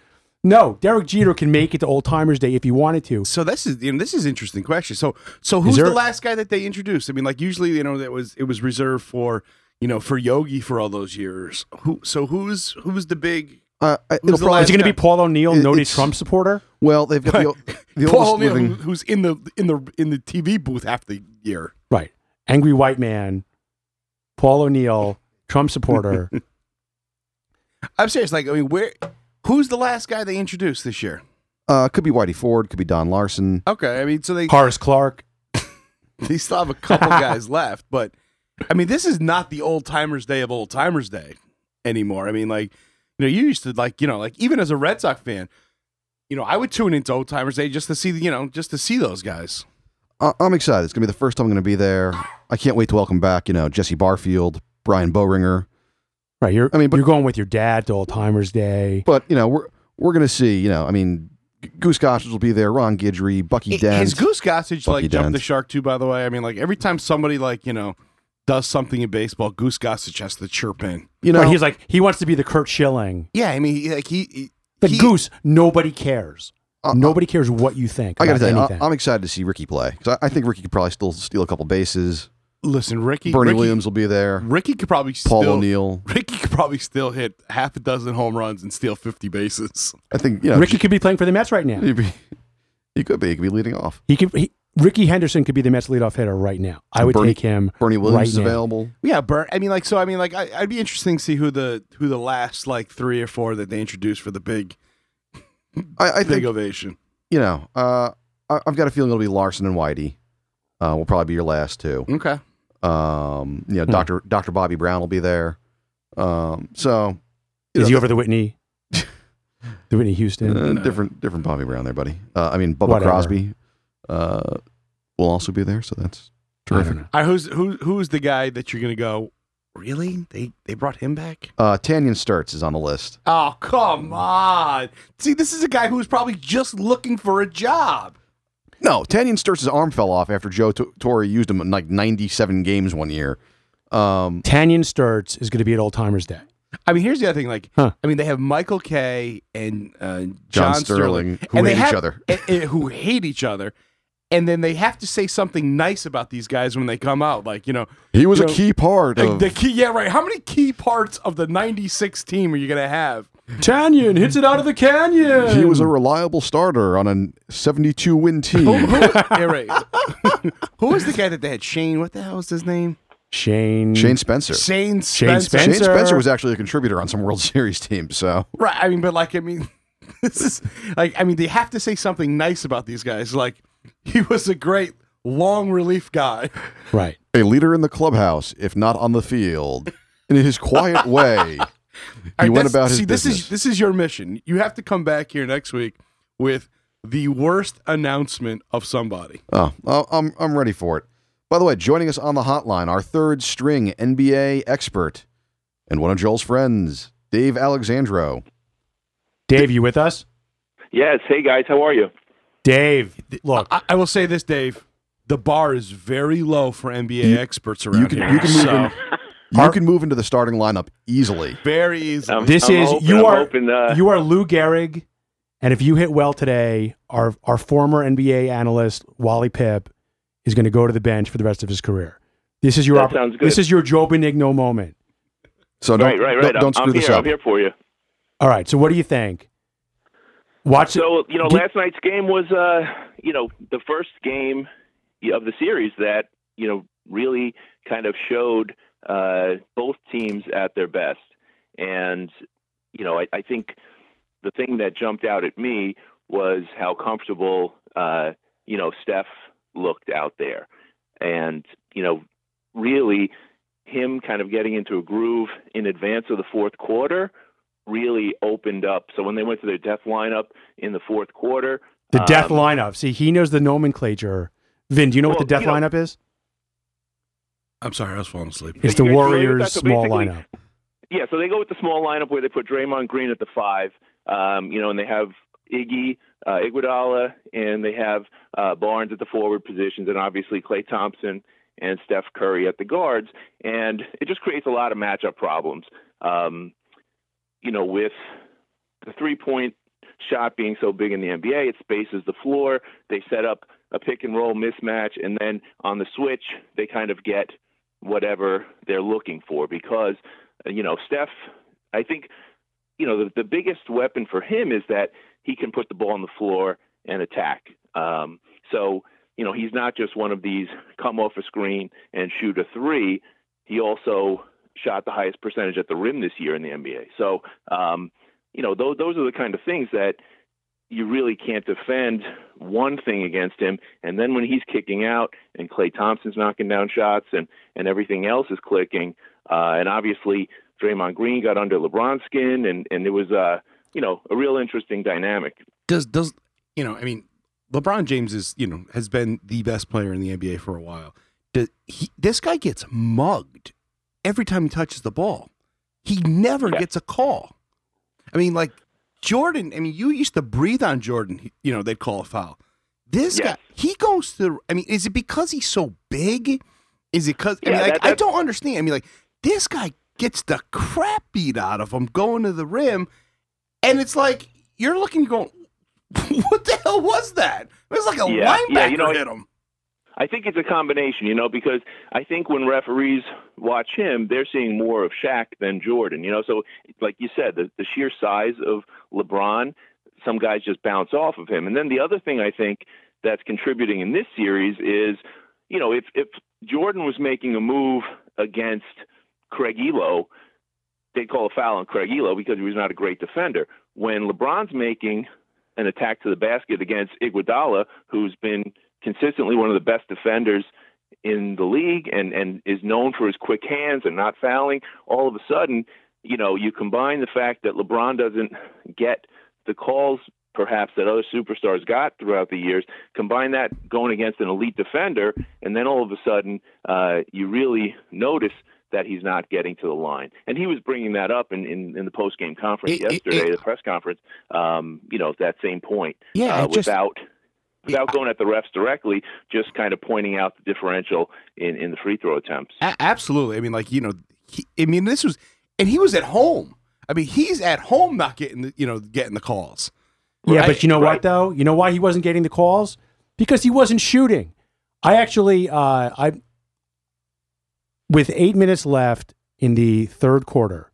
No, Derek Jeter can make it to Old Timers Day if he wanted to. So this is you know this is an interesting question. So so who's there- the last guy that they introduced? I mean, like usually you know that was it was reserved for you know for Yogi for all those years. Who so who's who's the big Uh, it'll probably, Is it going to be? Paul O'Neill, It- noted Trump supporter? well, they've got the, *laughs* the Paul O'Neill, living. who's in the in the in the TV booth half the year? Right, angry white man, Paul O'Neill, Trump supporter. *laughs* I'm serious. Like I mean, where who's the last guy they introduced this year? Uh, could be Whitey Ford, could be Don Larsen. Okay, I mean, so they Horace Clarke. *laughs* they still have a couple guys left, but I mean, this is not the old timers day of old timers day anymore. I mean, like you know, you used to like you know, like even as a Red Sox fan, you know, I would tune into old timers day just to see the you know just to see those guys. I- I'm excited. It's gonna be the first time I'm gonna be there. I can't wait to welcome back. You know, Jesse Barfield, Brian Boehringer. Right, you're. I mean, but- you're going with your dad to Old Timers Day. But you know, we're we're gonna see. You know, I mean, Goose Gossage will be there. Ron Guidry, Bucky Dent. Has Goose Gossage Bucky like jumped Dent. the shark too? By the way, I mean, like every time somebody like you know does something in baseball, Goose Gossage has to chirp in. you know, right, he's like he wants to be the Curt Schilling. Yeah, I mean, he- like he, he The he- Goose. Nobody cares. Uh, Nobody cares what you think. I gotta about tell you, anything. I, I'm excited to see Rickey play because I, I think Rickey could probably still steal a couple bases. Listen, Rickey, Bernie Rickey, Williams will be there. Rickey could probably Paul still, O'Neill. *laughs* Rickey could probably still hit half a dozen home runs and steal 50 bases. I think you know, Rickey could be playing for the Mets right now. He'd be, he could be. He could be leading off. He could. He, Rickey Henderson could be the Mets leadoff hitter right now. I would Bernie- take him. Bernie Williams Right is now. available. Yeah, Bert. I mean, like, so I mean, like, I, I'd be interesting to see who the who the last like three or four that they introduced for the big I, I big think ovation. you know. Uh, I, I've got a feeling it'll be Larsen and Whitey. Uh, will probably be your last two. Okay. Um, you know, Hmm. Doctor Doctor Bobby Brown will be there. Um, so Is know, he over the Whitney? *laughs* the Whitney Houston. Uh, different, different Bobby Brown there, buddy. Uh, I mean, Bubba Whatever. Crosby uh, will also be there, so that's terrific. know. I who's who who's the guy that you're gonna go? Really? They they brought him back? Uh, Tanyon Sturtze is on the list. Oh come on! See, this is a guy who's probably just looking for a job. No, Tanyon Sturtze' arm fell off after Joe T- Torre used him in like 97 games one year. Um, Tanyon Sturtze is going to be at Old Timers Day. I mean, here's the other thing. Like, Huh. I mean, they have Michael Kay and uh, John, John Sterling, Sterling, who and they hate each have- other. *laughs* who hate each other, and then they have to say something nice about these guys when they come out. Like, you know, he was a know, key part like, of. the key. Yeah, right. How many key parts of the '96 team are you gonna have? Tanyon hits it out of the canyon. he was a reliable starter on a 72 win team. yeah, *laughs* right. *laughs* who was the guy that they had? Shane. What the hell was his name? Shane. Shane Spencer. Shane Shane Spencer. Shane Spencer. Spencer was actually a contributor on some World Series teams. So Right. I mean, but like, I mean, *laughs* this is like, I mean, they have to say something nice about these guys. Like, *laughs* he was a great long relief guy. Right. a leader in the clubhouse, if not on the field, in his quiet *laughs* way, He went about his see, this is this is your mission. You have to come back here next week with the worst announcement of somebody. Oh, I'm I'm ready for it. By the way, joining us on the hotline, our third string NBA expert and one of Joel's friends, Dave Alexandro. Dave, you with us? Yes. Hey guys, how are you? Dave, look, I, I will say this, Dave. The bar is very low for NBA You- experts around You can here. you can move so, in, *laughs* you can move into the starting lineup easily. very easy. I'm- This I'm is- hoping- you I'm are- hoping, uh, you are Lou Gehrig, and if you hit well today, our our former NBA analyst Wally Pipp is going to go to the bench for the rest of his career. This is your That sounds good. this is your Joe Benigno moment. So don't right, right, right. don't, don't I'm, screw I'm this here. up. I'm here for you. All right, so what do you think? Watch it. So you know, Get- last night's game was, uh, you know, the first game of the series that you know really kind of showed uh, both teams at their best, and you know, I, I think the thing that jumped out at me was how comfortable, uh, you know, Steph looked out there, and you know, really him kind of getting into a groove in advance of the fourth quarter really opened up. So when they went to their death lineup in the fourth quarter, the death um, lineup. See, he knows the nomenclature. Vin, do you know what the death you know- lineup is? I'm sorry, I was falling asleep. It's the You're familiar with Warriors? So small lineup. Yeah, so they go with the small lineup where they put Draymond Green at the five, um, you know, and they have Iggy, uh, Iguodala, and they have uh, Barnes at the forward positions, and obviously Klay Thompson and Steph Curry at the guards, and it just creates a lot of matchup problems. Um, you know, with the three-point shot being so big in the NBA, it spaces the floor. They set up a pick and roll mismatch, and then on the switch, they kind of get whatever they're looking for because you know Steph I think you know the, the biggest weapon for him is that he can put the ball on the floor and attack um, so you know he's not just one of these come off a screen and shoot a three he also shot the highest percentage at the rim this year in the NBA so um, you know those those are the kind of things that you really can't defend one thing against him. And then when he's kicking out and Klay Thompson's knocking down shots and, and everything else is clicking, uh, and obviously Draymond Green got under LeBron's skin, and, and it was, uh, you know, a real interesting dynamic. does does you know? I mean, LeBron James is you know has been the best player in the NBA for a while. Does he, this guy gets mugged every time he touches the ball. He never Yeah. gets a call. I mean, like Jordan. I mean, you used to breathe on Jordan. You know, they'd call a foul. This guy, he goes to. I mean, is it because he's so big? Is it because? I mean, Yeah, like, that- I don't understand. I mean, like this guy gets the crap beat out of him going to the rim, and it's like you're looking, going, *laughs* what the hell was that? It was like a Yeah, linebacker yeah, you know, hit him. I think it's a combination, you know, because I think when referees watch him, they're seeing more of Shaq than Jordan, you know. So, like you said, the, the sheer size of LeBron, some guys just bounce off of him. And then the other thing I think that's contributing in this series is, you know, if if Jordan was making a move against Craig Ehlo, they'd call a foul on Craig Ehlo because he was not a great defender. When LeBron's making an attack to the basket against Iguodala, who's been consistently one of the best defenders in the league and, and is known for his quick hands and not fouling, all of a sudden, you know, you combine the fact that LeBron doesn't get the calls perhaps that other superstars got throughout the years, combine that going against an elite defender, and then all of a sudden uh, you really notice that he's not getting to the line. And he was bringing that up in, in, in the post game conference It- it- yesterday, it- the press conference, um, you know, that same point Yeah, uh, it just- without without going at the refs directly, just kind of pointing out the differential in, in the free throw attempts. A- absolutely. I mean, like you know, he, I mean, this was, and he was at home. I mean, he's at home, not getting the, you know, getting the calls. Yeah, but you know right. what though? You know why he wasn't getting the calls? Because he wasn't shooting. I actually, uh, I, with eight minutes left in the third quarter,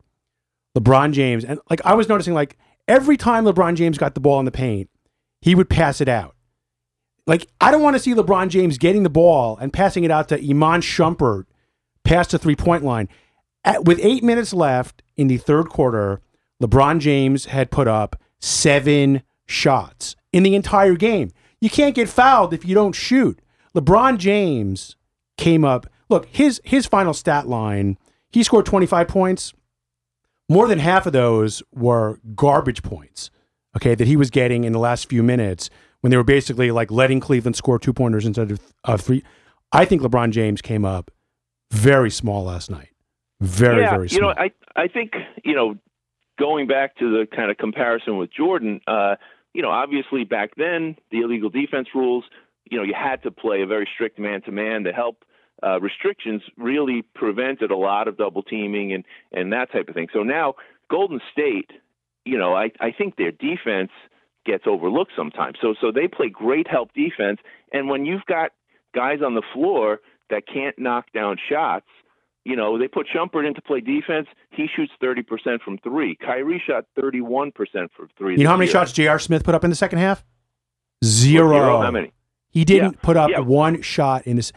LeBron James and like I was noticing, like every time LeBron James got the ball in the paint, he would pass it out. Like I don't want to see LeBron James getting the ball and passing it out to Iman Shumpert past the three point line. At, with eight minutes left in the third quarter, LeBron James had put up seven shots in the entire game. You can't get fouled if you don't shoot. LeBron James came up. Look, his his final stat line, he scored 25 points. more than half of those were garbage points. Okay, that he was getting in the last few minutes when they were basically like letting Cleveland score two pointers instead of uh, three. I think LeBron James came up very small last night. Very, yeah, very you know, I I think you know, going back to the kind of comparison with Jordan, uh, you know, obviously back then the illegal defense rules, you know, you had to play a very strict man to man to help. Uh, restrictions really prevented a lot of double teaming and and that type of thing. So now Golden State, you know, I I think their defense gets overlooked sometimes. So so they play great help defense, and when you've got guys on the floor that can't knock down shots, you know, they put Shumpert in to play defense. He shoots 30% from three. Kyrie shot 31% from three. you know how many year. shots J.R. Smith put up in the second half? Zero. Zero. How many? He didn't Yeah. put up Yeah. one shot in this.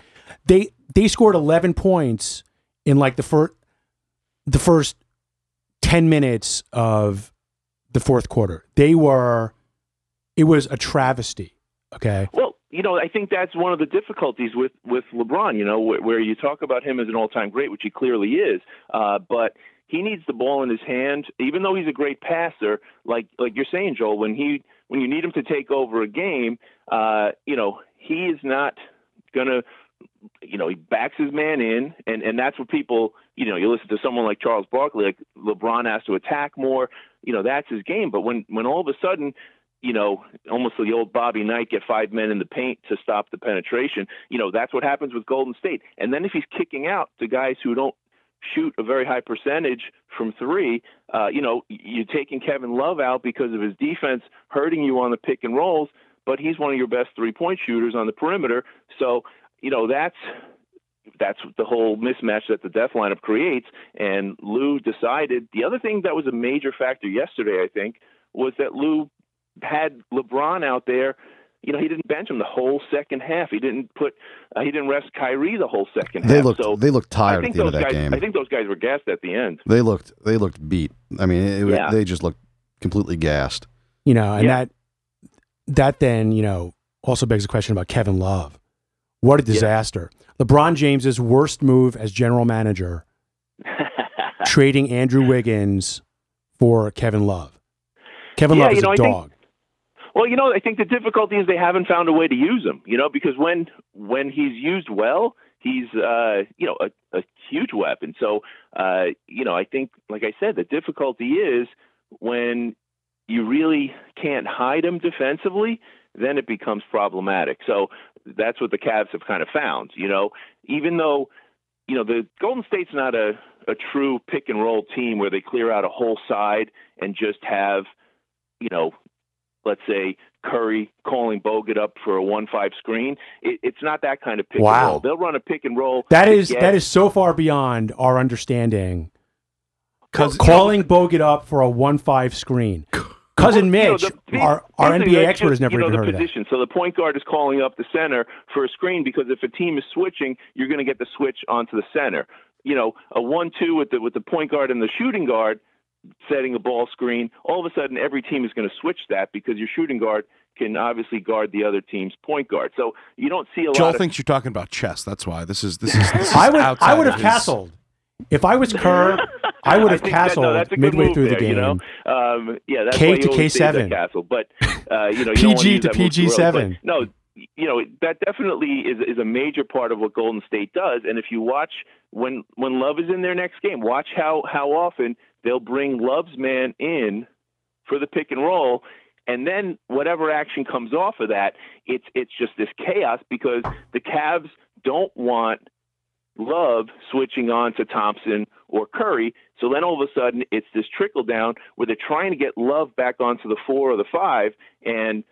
They they scored 11 points in like the first the first 10 minutes of the fourth quarter. They were it was a travesty. Okay. Well, you know, I think that's one of the difficulties with with LeBron. You know, where, where you talk about him as an all-time great, which he clearly is, uh, but he needs the ball in his hand. Even though he's a great passer, like like you're saying, Joel, when he when you need him to take over a game, uh, you know, he is not gonna. You know, he backs his man in, and and that's what people. You know, you listen to someone like Charles Barkley, like LeBron has to attack more. You know, that's his game. But when when all of a sudden you know, almost the old Bobby Knight get five men in the paint to stop the penetration. You know, that's what happens with Golden State. And then if he's kicking out to guys who don't shoot a very high percentage from three, uh, you know, you're taking Kevin Love out because of his defense hurting you on the pick and rolls, but he's one of your best three point shooters on the perimeter. So, you know, that's that's the whole mismatch that the death lineup creates. And Lou decided the other thing that was a major factor yesterday, I think, was that Lou had LeBron out there. You know, he didn't bench him the whole second half. He didn't put, uh, he didn't rest Kyrie the whole second They half. looked so they looked I tired at think the end of that guys, game. I think those guys were gassed at the end. they looked they looked beat. I mean, it, Yeah. they just looked completely gassed. You know, and Yeah. that that then, you know, also begs the question about Kevin Love. What a disaster. LeBron James's worst move as general manager, *laughs* trading Andrew Wiggins for Kevin Love. Kevin Yeah, Love you is know, a I dog. Well, you know, I think the difficulty is they haven't found a way to use him. You know, because when when he's used well, he's uh, you know a, a huge weapon. So uh, you know, I think, like I said, the difficulty is when you really can't hide him defensively, then it becomes problematic. So that's what the Cavs have kind of found. You know, even though you know the Golden State's not a a true pick and roll team where they clear out a whole side and just have you know let's say Curry calling Bogut up for a one-five screen. It, it's not that kind of pick Wow. and roll. They'll run a pick and roll. That is get- that is so far beyond our understanding. 'Cause- calling Bogut up for a one-five screen. Cousin Well, you know, Mitch, the- our, our NBA that's expert, has never you know, even the heard of that. position. So the point guard is calling up the center for a screen because if a team is switching, you're going to get the switch onto the center. You know, a one-two with the with the point guard and the shooting guard setting a ball screen. All of a sudden, every team is going to switch that because your shooting guard can obviously guard the other team's point guard. So you don't see a Joel lot of thinks you're talking about chess. That's why this is this is. This is I would I would have his- castled. If I was Kerr, *laughs* I would have think that- castled no, that's a good midway through there, the game. You know? um, yeah, that's K to always say that K7. Castle, but uh, you know, you PG use to that move too early. PG7. No, you know that definitely is is a major part of what Golden State does. And if you watch when when Love is in their next game, watch how how often they'll bring Love's man in for the pick and roll. And then whatever action comes off of that, it's it's just this chaos because the Cavs don't want Love switching on to Thompson or Curry. So then all of a sudden it's this trickle down where they're trying to get Love back onto the four or the five, and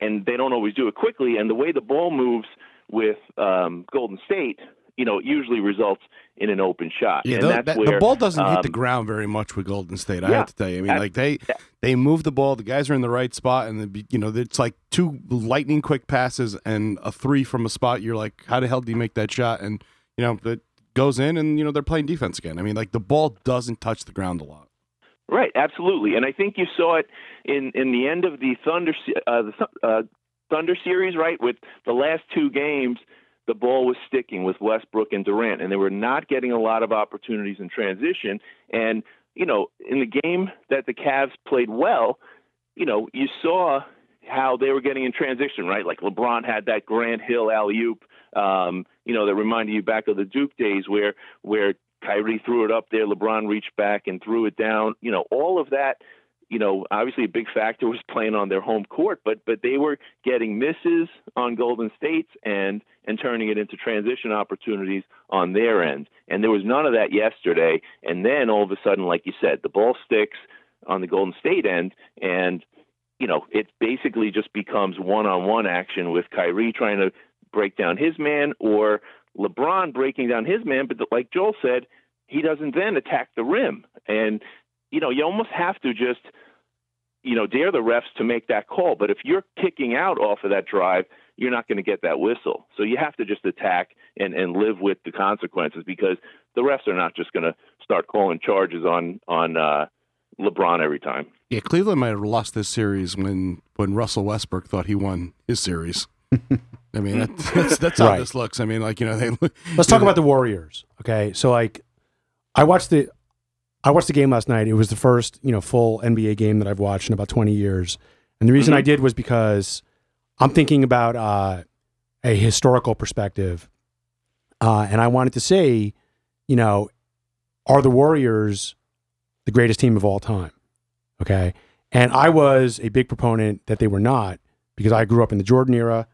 and they don't always do it quickly. And the way the ball moves with um, Golden State, you know, it usually results in an open shot. Yeah, and the, that's that- where the ball doesn't hit the um, ground very much with Golden State. I yeah. have to tell you. I mean, Uh, like they they move the ball. The guys are in the right spot, and the, you know it's like two lightning quick passes and a three from a spot. You're like, how the hell do you make that shot? And you know it goes in, and you know they're playing defense again. I mean, like the ball doesn't touch the ground a lot. Right, absolutely, and I think you saw it in in the end of the Thunder uh, the uh, Thunder series, right? With the last two games, the ball was sticking with Westbrook and Durant, and they were not getting a lot of opportunities in transition. And you know, in the game that the Cavs played well, you know, you saw how they were getting in transition, right? Like LeBron had that Grant Hill alley oop, um, you know, that reminded you back of the Duke days where where Kyrie threw it up there, LeBron reached back and threw it down. You know, all of that. You know, obviously a big factor was playing on their home court, but but they were getting misses on Golden State's end and turning it into transition opportunities on their end. And there was none of that yesterday. And then all of a sudden, like you said, the ball sticks on the Golden State end, and you know, it basically just becomes one-on-one action with Kyrie trying to break down his man or LeBron breaking down his man. But like Joel said, he doesn't then attack the rim, and you know, you almost have to just you know dare the refs to make that call. But if you're kicking out off of that drive, you're not going to get that whistle. So you have to just attack and and live with the consequences because the refs are not just going to start calling charges on on uh, LeBron every time. Yeah, Cleveland might have lost this series when when Russell Westbrook thought he won his series. *laughs* I mean, that, that's that's how Right. this looks. I mean, like you know, they Let's talk about the Warriors. Okay, so like, I watched the, I watched the game last night. It was the first you know full NBA game that I've watched in about twenty years, and the reason I did was because I'm thinking about uh, a historical perspective, uh, and I wanted to say, you know, are the Warriors the greatest team of all time? Okay, and I was a big proponent that they were not because I grew up in the Jordan era.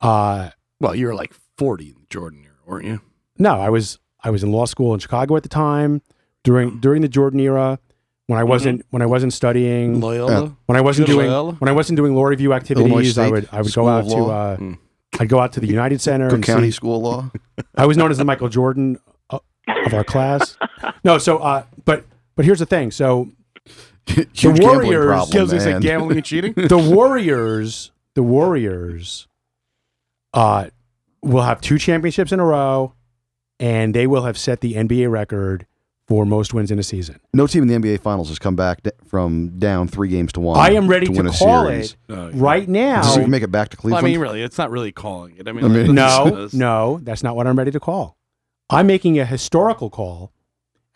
Uh, Well, you were like 40 in the Jordan era, weren't you? no, I was I was in law school in Chicago at the time during during the Jordan era when I wasn't when I wasn't studying Loyola. when I wasn't Good doing Loyola? when I wasn't doing law review activities. I would I would School go out to uh, Hmm. I'd go out to the United Center Cook and County see, School of Law. *laughs* I was known as the Michael Jordan uh, of our class. No, so uh, but but here's the thing. So *laughs* Huge gambling Warriors problem, Kills is man. gambling and cheating. *laughs* the Warriors, the Warriors, uh, will have two championships in a row, and they will have set the NBA record for most wins in a season. No team in the NBA Finals has come back from down three games to one. I am ready to to, win a call series. it Oh, right now. Does it make it back to Well, I mean, really, it's not really calling it. I mean, I mean- no, no, that's not what I'm ready to call. I'm making a historical call,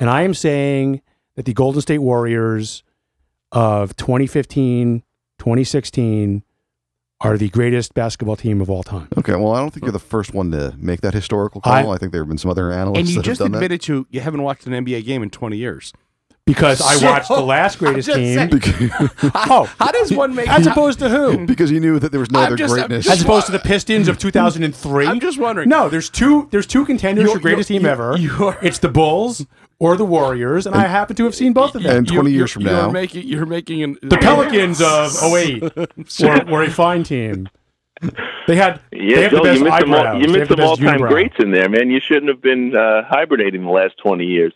and I am saying that the Golden State Warriors of 2015, 2016 are the greatest basketball team of all time. okay, well, I don't think you're the first one to make that historical call. I, I- think there have been some other analysts And you that just have done admitted to you haven't watched an NBA game in 20 years. Because I watched the last greatest team. saying. *laughs* Oh, How does one make? as opposed to who? *laughs* because you knew that there was no I'm other just- greatness. just- As opposed to the Pistons of 2003. I'm just wondering. No, there's two. There's two contenders You're- for greatest you're- team you're- ever. you're- it's the Bulls or the Warriors, and I happen to have seen both of them. and 20 years from you're now, making you're making an, the Pelicans of 08 *laughs* were, were a fine team. They had they Yeah, have the best you missed some, eyebrows. All, you missed some all time greats in there, man. You shouldn't have been uh, hibernating the last 20 years.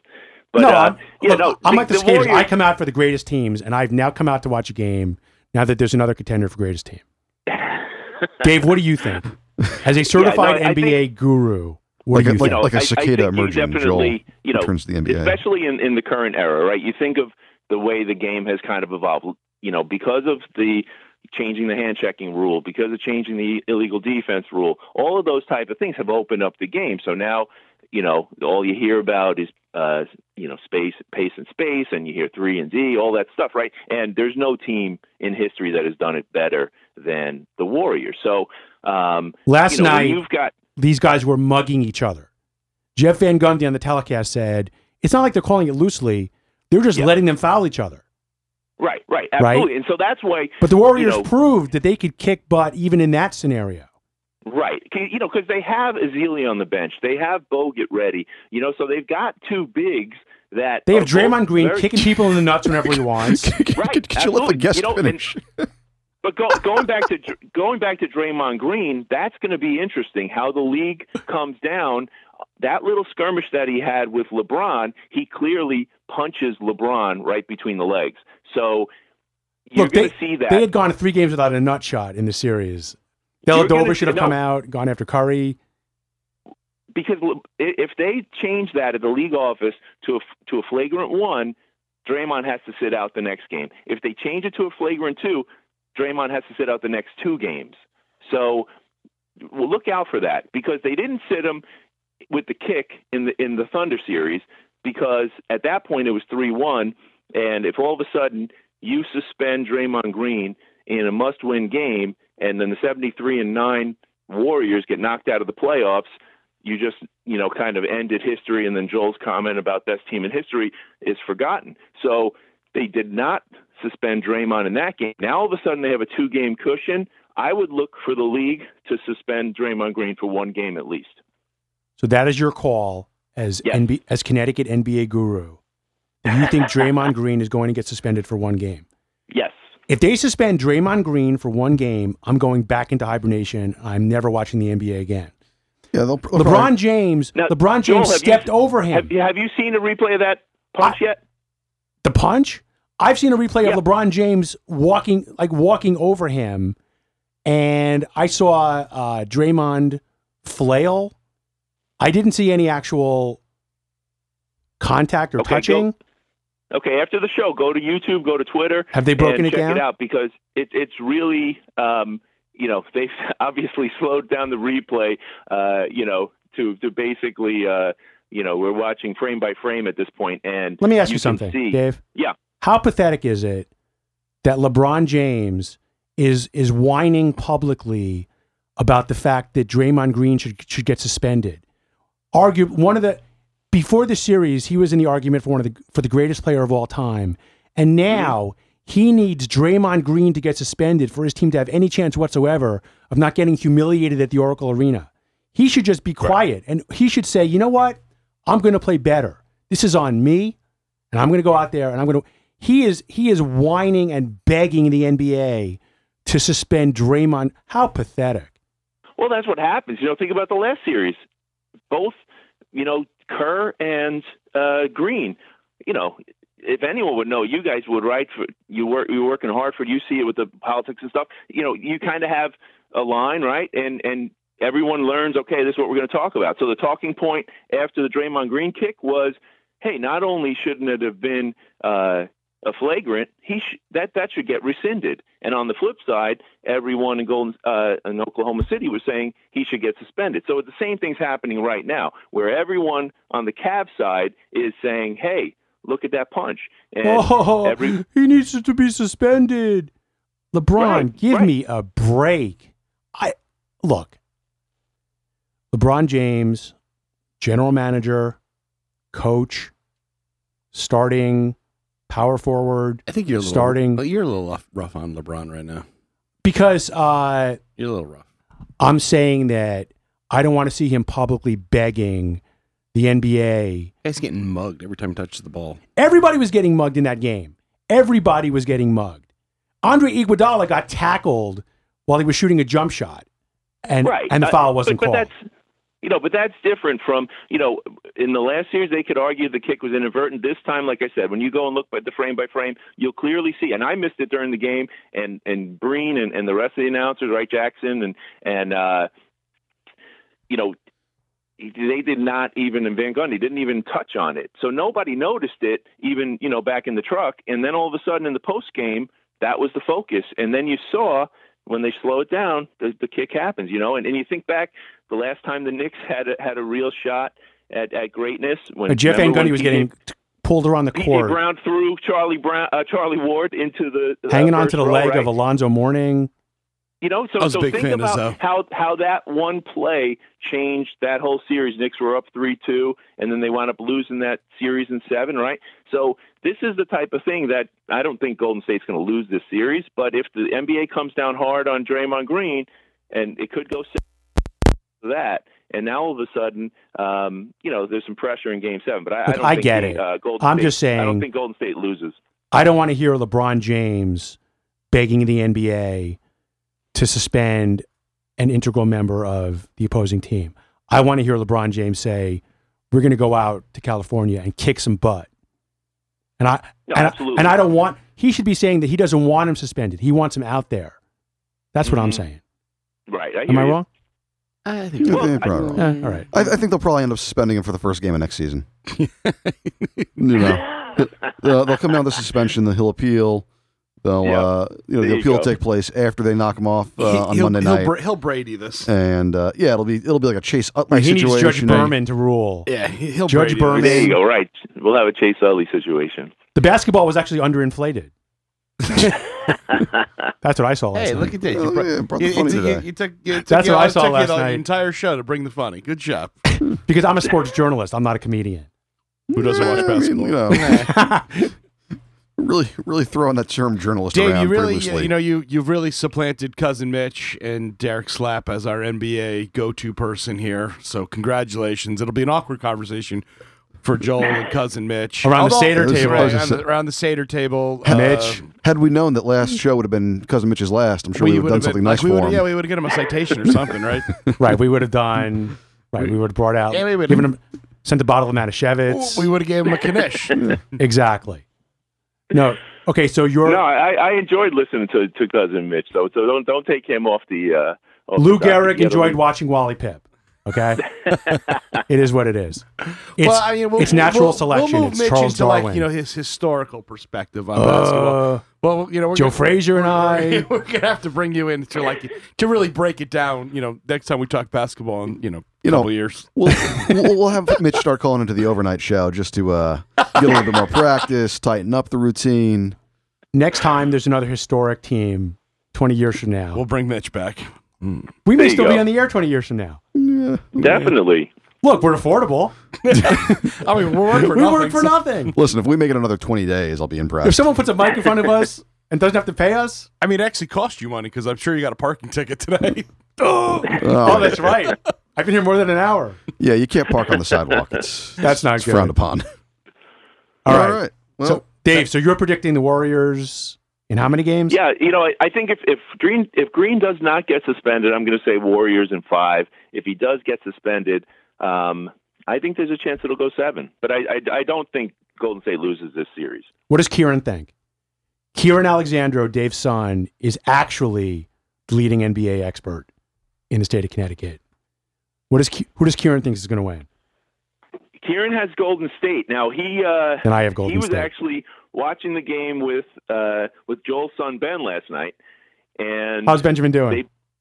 But no, uh, I'm, yeah, look, no, I'm the, like the, the skaters. I come out for the greatest teams, and I've now come out to watch a game. Now that there's another contender for greatest team, *laughs* Dave, what do you think? As a certified I NBA guru, what Like do a- you like- think? know, a I- I cicada think you emerging, definitely, Joel, you know, returns to the NBA. especially in, in the current era, right? You think of the way the game has kind of evolved, you know, because of the changing the hand checking rule, because of changing the illegal defense rule, all of those type of things have opened up the game. So now, you know, all you hear about is, uh, you know, space, pace and space, and you hear three and D, all that stuff, right? And there's no team in history that has done it better than the Warriors. So, um, Last you know, night, you've got these guys were mugging each other. Jeff Van Gundy on the telecast said, "It's not like they're calling it loosely; they're just Yeah. letting them foul each other." right, right, absolutely, and so that's why But the Warriors know- proved that they could kick butt even in that scenario. Right, You know, because they have Ezeli on the bench. They have Bo get ready. You know, so they've got two bigs that They have are both Draymond Green very- kicking people in the nuts whenever he *laughs* wants. Right, Could you let the absolutely. guest You know, and- finish? But go, going back to going back to Draymond Green, that's going to be interesting. How the league comes down. That little skirmish that he had with LeBron, he clearly punches LeBron right between the legs. So you're Look, going to see that. they had gone three games without a nut shot in the series. You're should have no. come out, gone after Curry. because if they change that at the league office to a, to a flagrant one, Draymond has to sit out the next game. If they change it to a flagrant two, Draymond has to sit out the next two games. So we'll look out for that because they didn't sit him with the kick in the in the Thunder series. because at that point it was 3 1. And if all of a sudden you suspend Draymond Green in a must win game, and then the 73 and 9 Warriors get knocked out of the playoffs, you just, you know, kind of ended history. And then Joel's comment about best team in history is forgotten. So they did not suspend Draymond in that game. Now all of a sudden they have a two game cushion. I would look for the league to suspend Draymond Green for one game at least. So that is your call as Yes. NB, as Connecticut NBA guru. Do you think *laughs* Draymond Green is going to get suspended for one game? Yes. If they suspend Draymond Green for one game, I'm going back into hibernation. I'm never watching the NBA again. Yeah, they'll, they'll LeBron probably- James, Now, LeBron Joel, James you- stepped over him. Have, have you seen a replay of that punch yet? the punch. I've seen a replay Yeah. of LeBron James walking, like walking over him, and I saw uh, Draymond flail. I didn't see any actual contact or Okay, go- touching. Okay, after the show, go to YouTube, go to Twitter. Have they broken it check down? it out because it, it's really, um, you know, *laughs* they've obviously slowed down the replay, uh, you know, to to basically, uh, you know, we're watching frame by frame at this point, and Let me ask you, can something, see- Dave. Yeah. How pathetic is it that LeBron James is is whining publicly about the fact that Draymond Green should should get suspended? Argue one of the before the series, he was in the argument for one of the for the greatest player of all time, and now he needs Draymond Green to get suspended for his team to have any chance whatsoever of not getting humiliated at the Oracle Arena. He should just be quiet, and he should say, "You know what? I'm going to play better. This is on me, and I'm going to go out there and I'm going to." He is he is whining and begging the NBA to suspend Draymond. How pathetic! Well, that's what happens. You know, think about the last series. Both, you know, Kerr and uh, Green. You know, if anyone would know, you guys would, write For you work, you're working hard for. You see it with the politics and stuff. You know, you kind of have a line, right? And and everyone learns. Okay, this is what we're going to talk about. So the talking point after the Draymond Green kick was, hey, not only shouldn't it have been. Uh, a flagrant, he sh- that that should get rescinded. And on the flip side, everyone in Golden uh, in Oklahoma City was saying he should get suspended. So the same thing's happening right now, where everyone on the Cavs side is saying, "Hey, look at that punch." And oh, every *laughs* he needs to be suspended. LeBron, Right, give right. me a break. I look. LeBron James, general manager, coach, starting power forward, I think you're a little, Starting- but You're a little rough, rough on LeBron right now. because uh, You're a little rough. I'm saying that I don't want to see him publicly begging the NBA. Guy's getting mugged every time he touches the ball. Everybody was getting mugged in that game. Everybody was getting mugged. Andre Iguodala got tackled while he was shooting a jump shot, and right, and the Uh, foul wasn't but, but called. that's you know, but that's different from you know, in the last series they could argue the kick was inadvertent. This time, like I said, when you go and look at the frame by frame, you'll clearly see. And I missed it during the game, and and Breen and, and the rest of the announcers, right, Jackson and and uh, you know. They did not even, and Van Gundy didn't even touch on it. So nobody noticed it, even, you know, back in the truck. And then all of a sudden in the post game, that was the focus. And then you saw when they slow it down, the, the kick happens, you know. And, and you think back the last time the Knicks had a, had a real shot at, at greatness when Uh, Jeff Van remember Gundy was getting pulled around the PJ court, Brown threw Charlie Brown, uh, Charlie Ward into the uh, hanging first onto the row, leg right? of Alonzo Mourning. You know, so I was a so think fan about Zoe. how how that one play changed that whole series. Knicks were up three two, and then they wound up losing that series in seven. Right. So this is the type of thing that I don't think Golden State's going to lose this series. But if the NBA comes down hard on Draymond Green, and it could go six to that. And now all of a sudden, um, you know, there's some pressure in Game Seven. But I, I don't I get the, it. Uh, Golden I'm State, just I don't saying- think Golden State loses. I don't want to hear LeBron James begging the NBA to suspend an integral member of the opposing team. I want to hear LeBron James say, "We're going to go out to California and kick some butt." And I No, and, I absolutely. and I don't want. He should be saying that he doesn't want him suspended. He wants him out there. That's what I'm Mhm. saying. Right. I Am I you. wrong? I think Yeah, Well, yeah, I- probably. Eh, all right. I, I think they'll probably end up suspending him for the first game of next season. *laughs* you know, they'll, they'll come down the suspension, then he'll appeal. They'll, Yeah. uh, you know, There the appeal will take place after they knock him off uh, on he'll, Monday he'll, night, Bra- he'll Brady this. and uh, yeah, it'll be it'll be like a Chase Utley Right, he needs. Judge Berman to rule. Yeah, he- he'll Judge Brady Berman. There you go. Right. We'll have a Chase Utley situation. The basketball was actually underinflated. *laughs* That's what I saw last Hey, night. look at this. Oh, You brought- yeah, brought the you- funny you took- you took- you took- That's you what I saw last night. entire show to bring the funny. Good job. *laughs* because I'm a sports journalist. I'm not a comedian. Who doesn't watch I mean, basketball? you know, *laughs* really, really throwing that term journalist Dave, around you really, loosely. you know, you you've really supplanted cousin Mitch and Derek Slap as our NBA go-to person here. So congratulations. It'll be an awkward conversation for Joel and *laughs* cousin Mitch Around the Although- Seder table. Right, to the, around the Seder table. Mitch. uh, Had we known that last show would have been cousin Mitch's last, I'm sure we, would have done something been- nice like, we for would've- him. Yeah, we would have given him a citation or something, right? *laughs* right. We would have done. Right. We would have brought out. Yeah, we would've- given him sent a bottle of Manischewitz. we would have gave him a Knish. *laughs* exactly. No. Okay. So you're No, I, I enjoyed listening to, to cousin Mitch. So so don't don't take him off the. Uh, off Lou the. Gehrig enjoyed watching Wally Pipp. Okay. *laughs* it is what it is. It's, well, I mean, we'll, it's natural we'll, selection. We'll move it's Mitch Charles into Darwin. like you know his historical perspective on basketball. uh, Well, you know, we're Joe gonna, Frazier and I. *laughs* we're gonna have to bring you in to like to really break it down. You know, next time we talk basketball in you know You know, couple years. We'll, we'll we'll have Mitch start calling into the overnight show just to uh, get a little bit more *laughs* practice, tighten up the routine. next time there's another historic team 20 years from now. We'll bring Mitch back. Mm. we may There you still be on the air 20 years from now. Definitely. Look, we're affordable. *laughs* I mean, we're working for we nothing. work for so- nothing. Listen, if we make it another 20 days, I'll be impressed. If someone puts a mic in front of us and doesn't have to pay us, I mean, it actually cost you money because I'm sure you got a parking ticket today. *laughs* *laughs* oh, Oh, that's right. I've been here more than an hour. yeah, you can't park on the sidewalk. It's, That's not it's good. frowned upon. All right. Well, so, Dave, so you're predicting the Warriors in how many games? Yeah, you know, I, I think if, if Green if Green does not get suspended, I'm going to say Warriors in five. If he does get suspended, um, I think there's a chance it'll go seven. But I, I I don't think Golden State loses this series. What does Kieran think? Kieran Alexandro, Dave's son, is actually the leading NBA expert in the state of Connecticut. What Ki- who does Kieran think is going to win? Kieran has Golden State now. He uh, And I have Golden he was State. actually watching the game with uh, with Joel's son Ben last night, and How's Benjamin doing?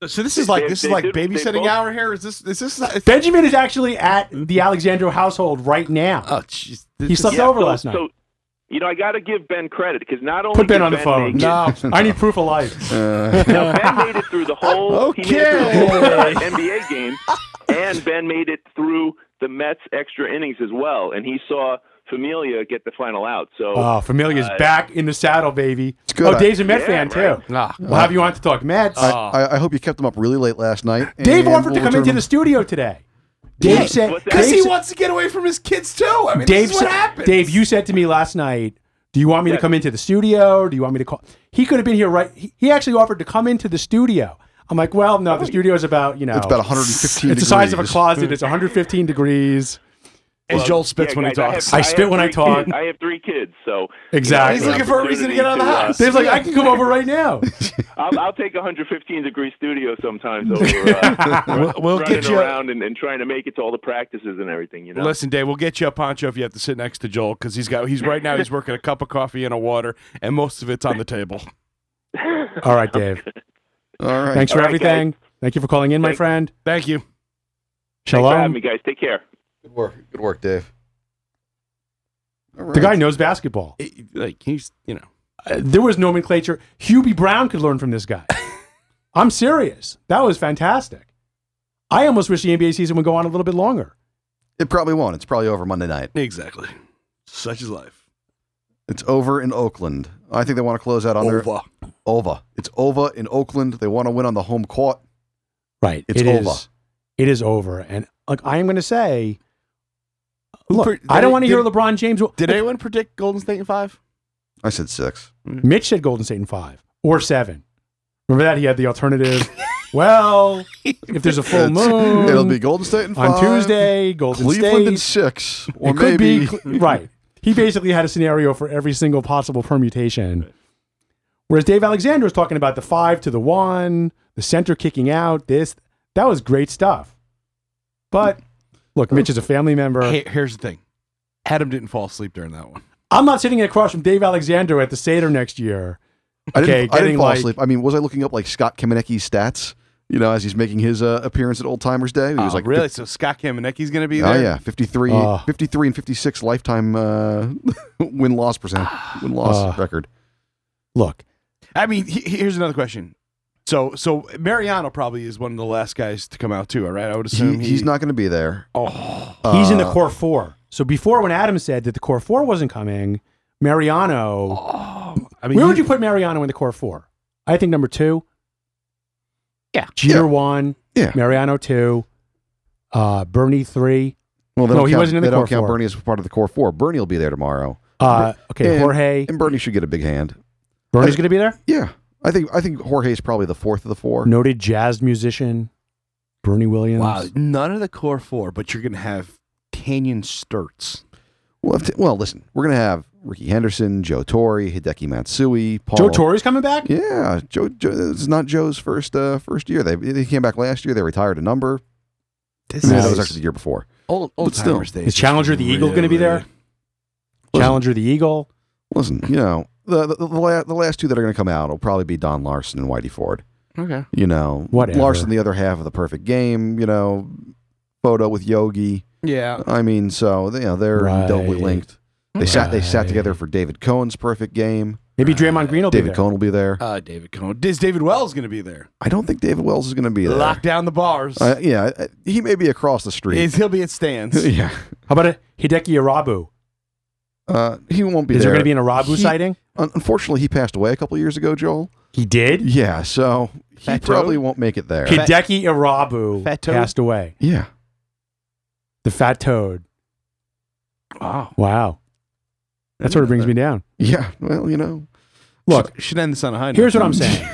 They- So this is like They- this they is like did- they babysitting both- hour here. Is this is this? Not, Benjamin is actually at the Alexandro household right now. oh, jeez. he slept Yeah, over so- last night. So, you know, I got to give Ben credit because not only Put Ben did on the phone. make it- No. *laughs* I need proof of life. uh, *laughs* Now, Ben made it through the whole, he made it through the whole uh, NBA game, and Ben made it through the Mets extra innings as well, and he saw Familia get the final out. So Oh, Familia's Uh, back in the saddle, baby. It's good. Oh, Dave's a Met Yeah, fan right. too. Nah. We'll have you on to talk Mets. I, Oh. I, I hope you kept them up really late last night. Dave offered to we'll come into the studio today. Dave said, Because he wants to get away from his kids too. I mean, Dave this is what said- happens. Dave, you said to me last night, "Do you want me to come into the studio, or do you want me to call?" He could have been here right. He, he actually offered to come into the studio. I'm like, well, no, the studio is about you know, It's about 115 It's the size of a closet. It's 115 degrees. And Joel spits yeah, when he talks. I, I have, spit have when I talk. kids. I have three kids, so Exactly. He's looking for a reason to get out of the house. Dave's like, I can come over right now. *laughs* I'll, I'll take 115 degree studio sometimes over uh, *laughs* We'll, we'll running get you. around and, and trying to make it to all the practices and everything. You know. Listen, Dave, we'll get you a poncho if you have to sit next to Joel because he's got he's right now he's working a *laughs* cup of coffee and a water and most of it's on the table. All right, Dave. All right. Thanks for All right, everything. Thank you for calling in, my friend. Thank you. Thanks for having Shalom. me, guys. Take care. Good work. Good work, Dave. All right. The guy knows basketball. It- like he's you know Uh, there was nomenclature. Hubie Brown could learn from this guy. *laughs* I'm serious. That was fantastic. I almost wish the NBA season would go on a little bit longer. It probably won't. It's probably over Monday night. exactly such is life. It's over in Oakland. I think they want to close out on their Over. over. It's over in Oakland. They want to win on the home court. Right. It's It is- over. It is over. And like I am going to say, Who look, pre- I don't want to hear LeBron James. Did anyone predict Golden State in five? I said six. Mm-hmm. Mitch said Golden State in five or seven. Remember that he had the alternative. *laughs* well, if there's a full It's- moon, It'll be Golden State in on Tuesday, Golden Cleveland in State. six, or it could maybe be right. He basically had a scenario for every single possible permutation. Whereas Dave Alexander was talking about the five to the one, the center kicking out. This that was great stuff. But look, Mitch is a family member. Hey, here's the thing. Adam didn't fall asleep during that one. I'm not sitting across from Dave Alexander at the Seder next year I didn't, Okay, I didn't fall like- asleep. I mean, was I looking up like Scott Kamieniecki's stats? You know, as he's making his uh, appearance at Old Timers Day, he was Oh, like, really? So Scott Kamieniecki's going to be Oh there? yeah, 53, Oh. 53 and 56 lifetime uh, *laughs* win loss percent, *sighs* win loss Oh. record. Look, I mean, he- here's another question. So, so Mariano probably is one of the last guys to come out too, all right? I would He, assume he's not going to be there. Oh, he's in the Uh, core four. So before, when Adam said that the core four wasn't coming, Mariano. I mean, where he- would you put Mariano in the core four? I think number two. Yeah. Jeter Yeah. one. Yeah. Mariano two. Uh, Bernie three. Well, they No, don't he count, wasn't in the they don't core count four. Bernie as part of the core four. Bernie will be there tomorrow, Uh, okay, And- Jorge. and Bernie should get a big hand. Bernie's going to be there. Yeah, I think I think Jorge's probably the fourth of the four. Noted jazz musician, Bernie Williams. wow, none of the core four, but you're going to have Tanyon Sturtze. Well, if- well, listen, we're going to have Rickey Henderson, Joe Torre, Hideki Matsui, Paul. Joe Torre's coming back. Yeah, Joe. Joe this is not Joe's first uh, first year. They they came back last year. They retired a number. This I mean, that was actually the year before. old, old still. timers days Is Challenger the Eagle gonna be there? Listen. Challenger the Eagle. Listen, you know the the, the, la- the last two that are going to come out will probably be Don Larsen and Whitey Ford. Okay. You know, Whatever. Larsen, the other half of the perfect game. You know, photo with Yogi. Yeah. I mean, so you know they're doubly linked. They sat they sat together for David Cone's perfect game. Maybe Draymond Green will be David there. Cone will be there. Uh, David Cone. Is David Wells going to be there? I don't think David Wells is going to be there. Lock down the bars. Uh, yeah, uh, he may be across the street. Is he'll be at stands? *laughs* yeah, How about a Hideki Irabu? Uh, he won't be Is there there. going to be an Irabu He- sighting? Un- unfortunately, he passed away a couple years ago, Joel. He did. Yeah, so he Fat probably won't make it there. Hideki Irabu Fat Toad? passed away. yeah, The Fat Toad. Wow. Wow. That sort of brings me down. yeah. Well, you know, Look, should, should end this on a high note. here's what I'm saying.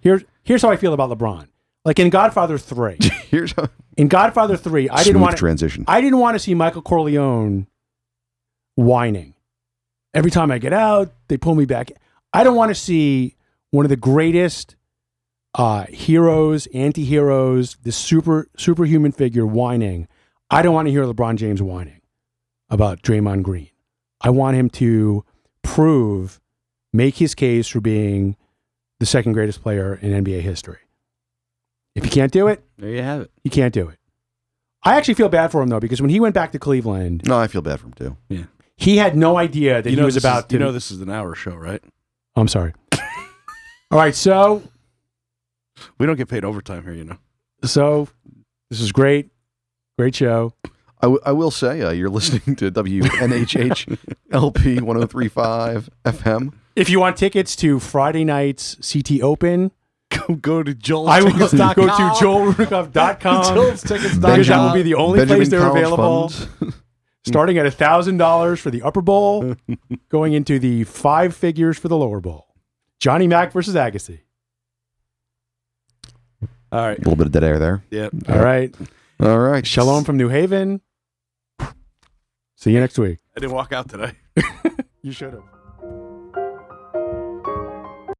Here's here's how I feel about LeBron. Like in Godfather Three. *laughs* here's a In Godfather Three, I didn't want transition. I didn't want to see Michael Corleone whining. Every time I get out, they pull me back. I don't want to see one of the greatest uh, heroes, anti-heroes, this super superhuman figure whining. I don't want to hear LeBron James whining about Draymond Green. I want him to prove, make his case for being the second greatest player in NBA history. If he can't do it, There you have it. he can't do it. I actually feel bad for him though because when he went back to Cleveland, no, I feel bad for him too. He had no idea that you know he was this about is, to. You know this is an hour show, right? I'm sorry. All right, so We don't get paid overtime here, you know. so this is great, great show. I, w- I will say uh, you're listening to WNHH LP *laughs* 1035 FM. If you want tickets to Friday night's CT Open, Go, go to Joel. I will go to joelrukoff.com because that will be the only Benjamin place they're College available. *laughs* Funds. Starting at thousand dollars for the upper bowl, *laughs* going into the five figures for the lower bowl. Johnny Mack versus Agassi. All right. A little bit of dead air there. Yeah. All right. All right. Shalom from New Haven. See you next week. I didn't walk out today. *laughs* You should have.